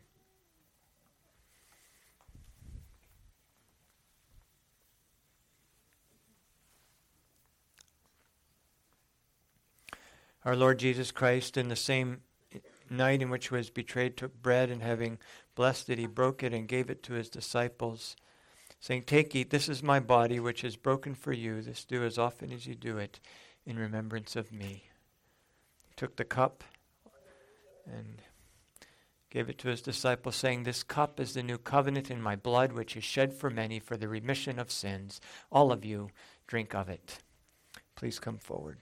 Our Lord Jesus Christ, in the same night in which he was betrayed, took bread, and having blessed it, he broke it and gave it to his disciples, saying, Take, eat, this is my body, which is broken for you. This do as often as you do it in remembrance of me. He took the cup and gave it to his disciples, saying, This cup is the new covenant in my blood, which is shed for many for the remission of sins. All of you drink of it. Please come forward.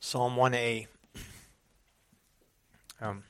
Psalm 1a. Um,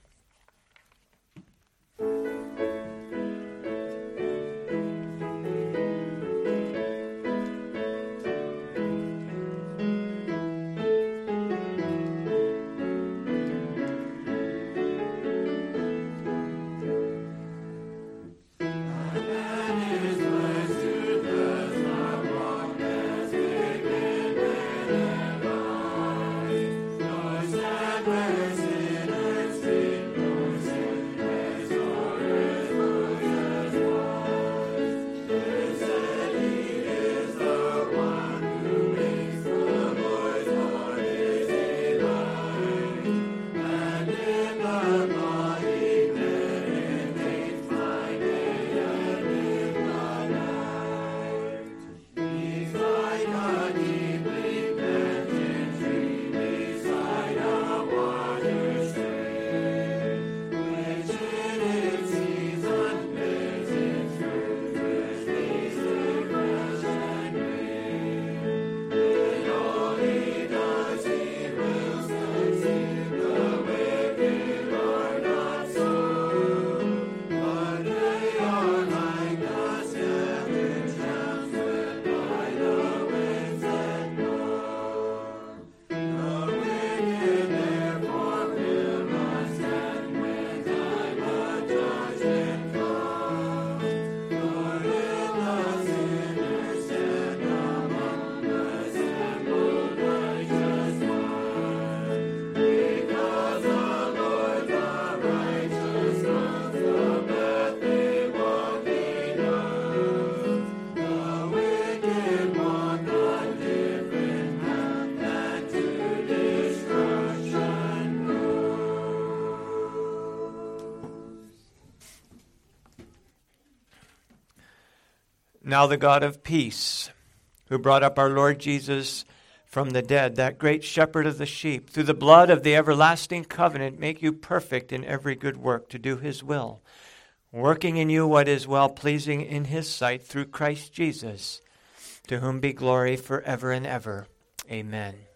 Now the God of peace, who brought up our Lord Jesus from the dead, that great shepherd of the sheep, through the blood of the everlasting covenant, make you perfect in every good work to do his will, working in you what is well pleasing in his sight through Christ Jesus, to whom be glory forever and ever. Amen.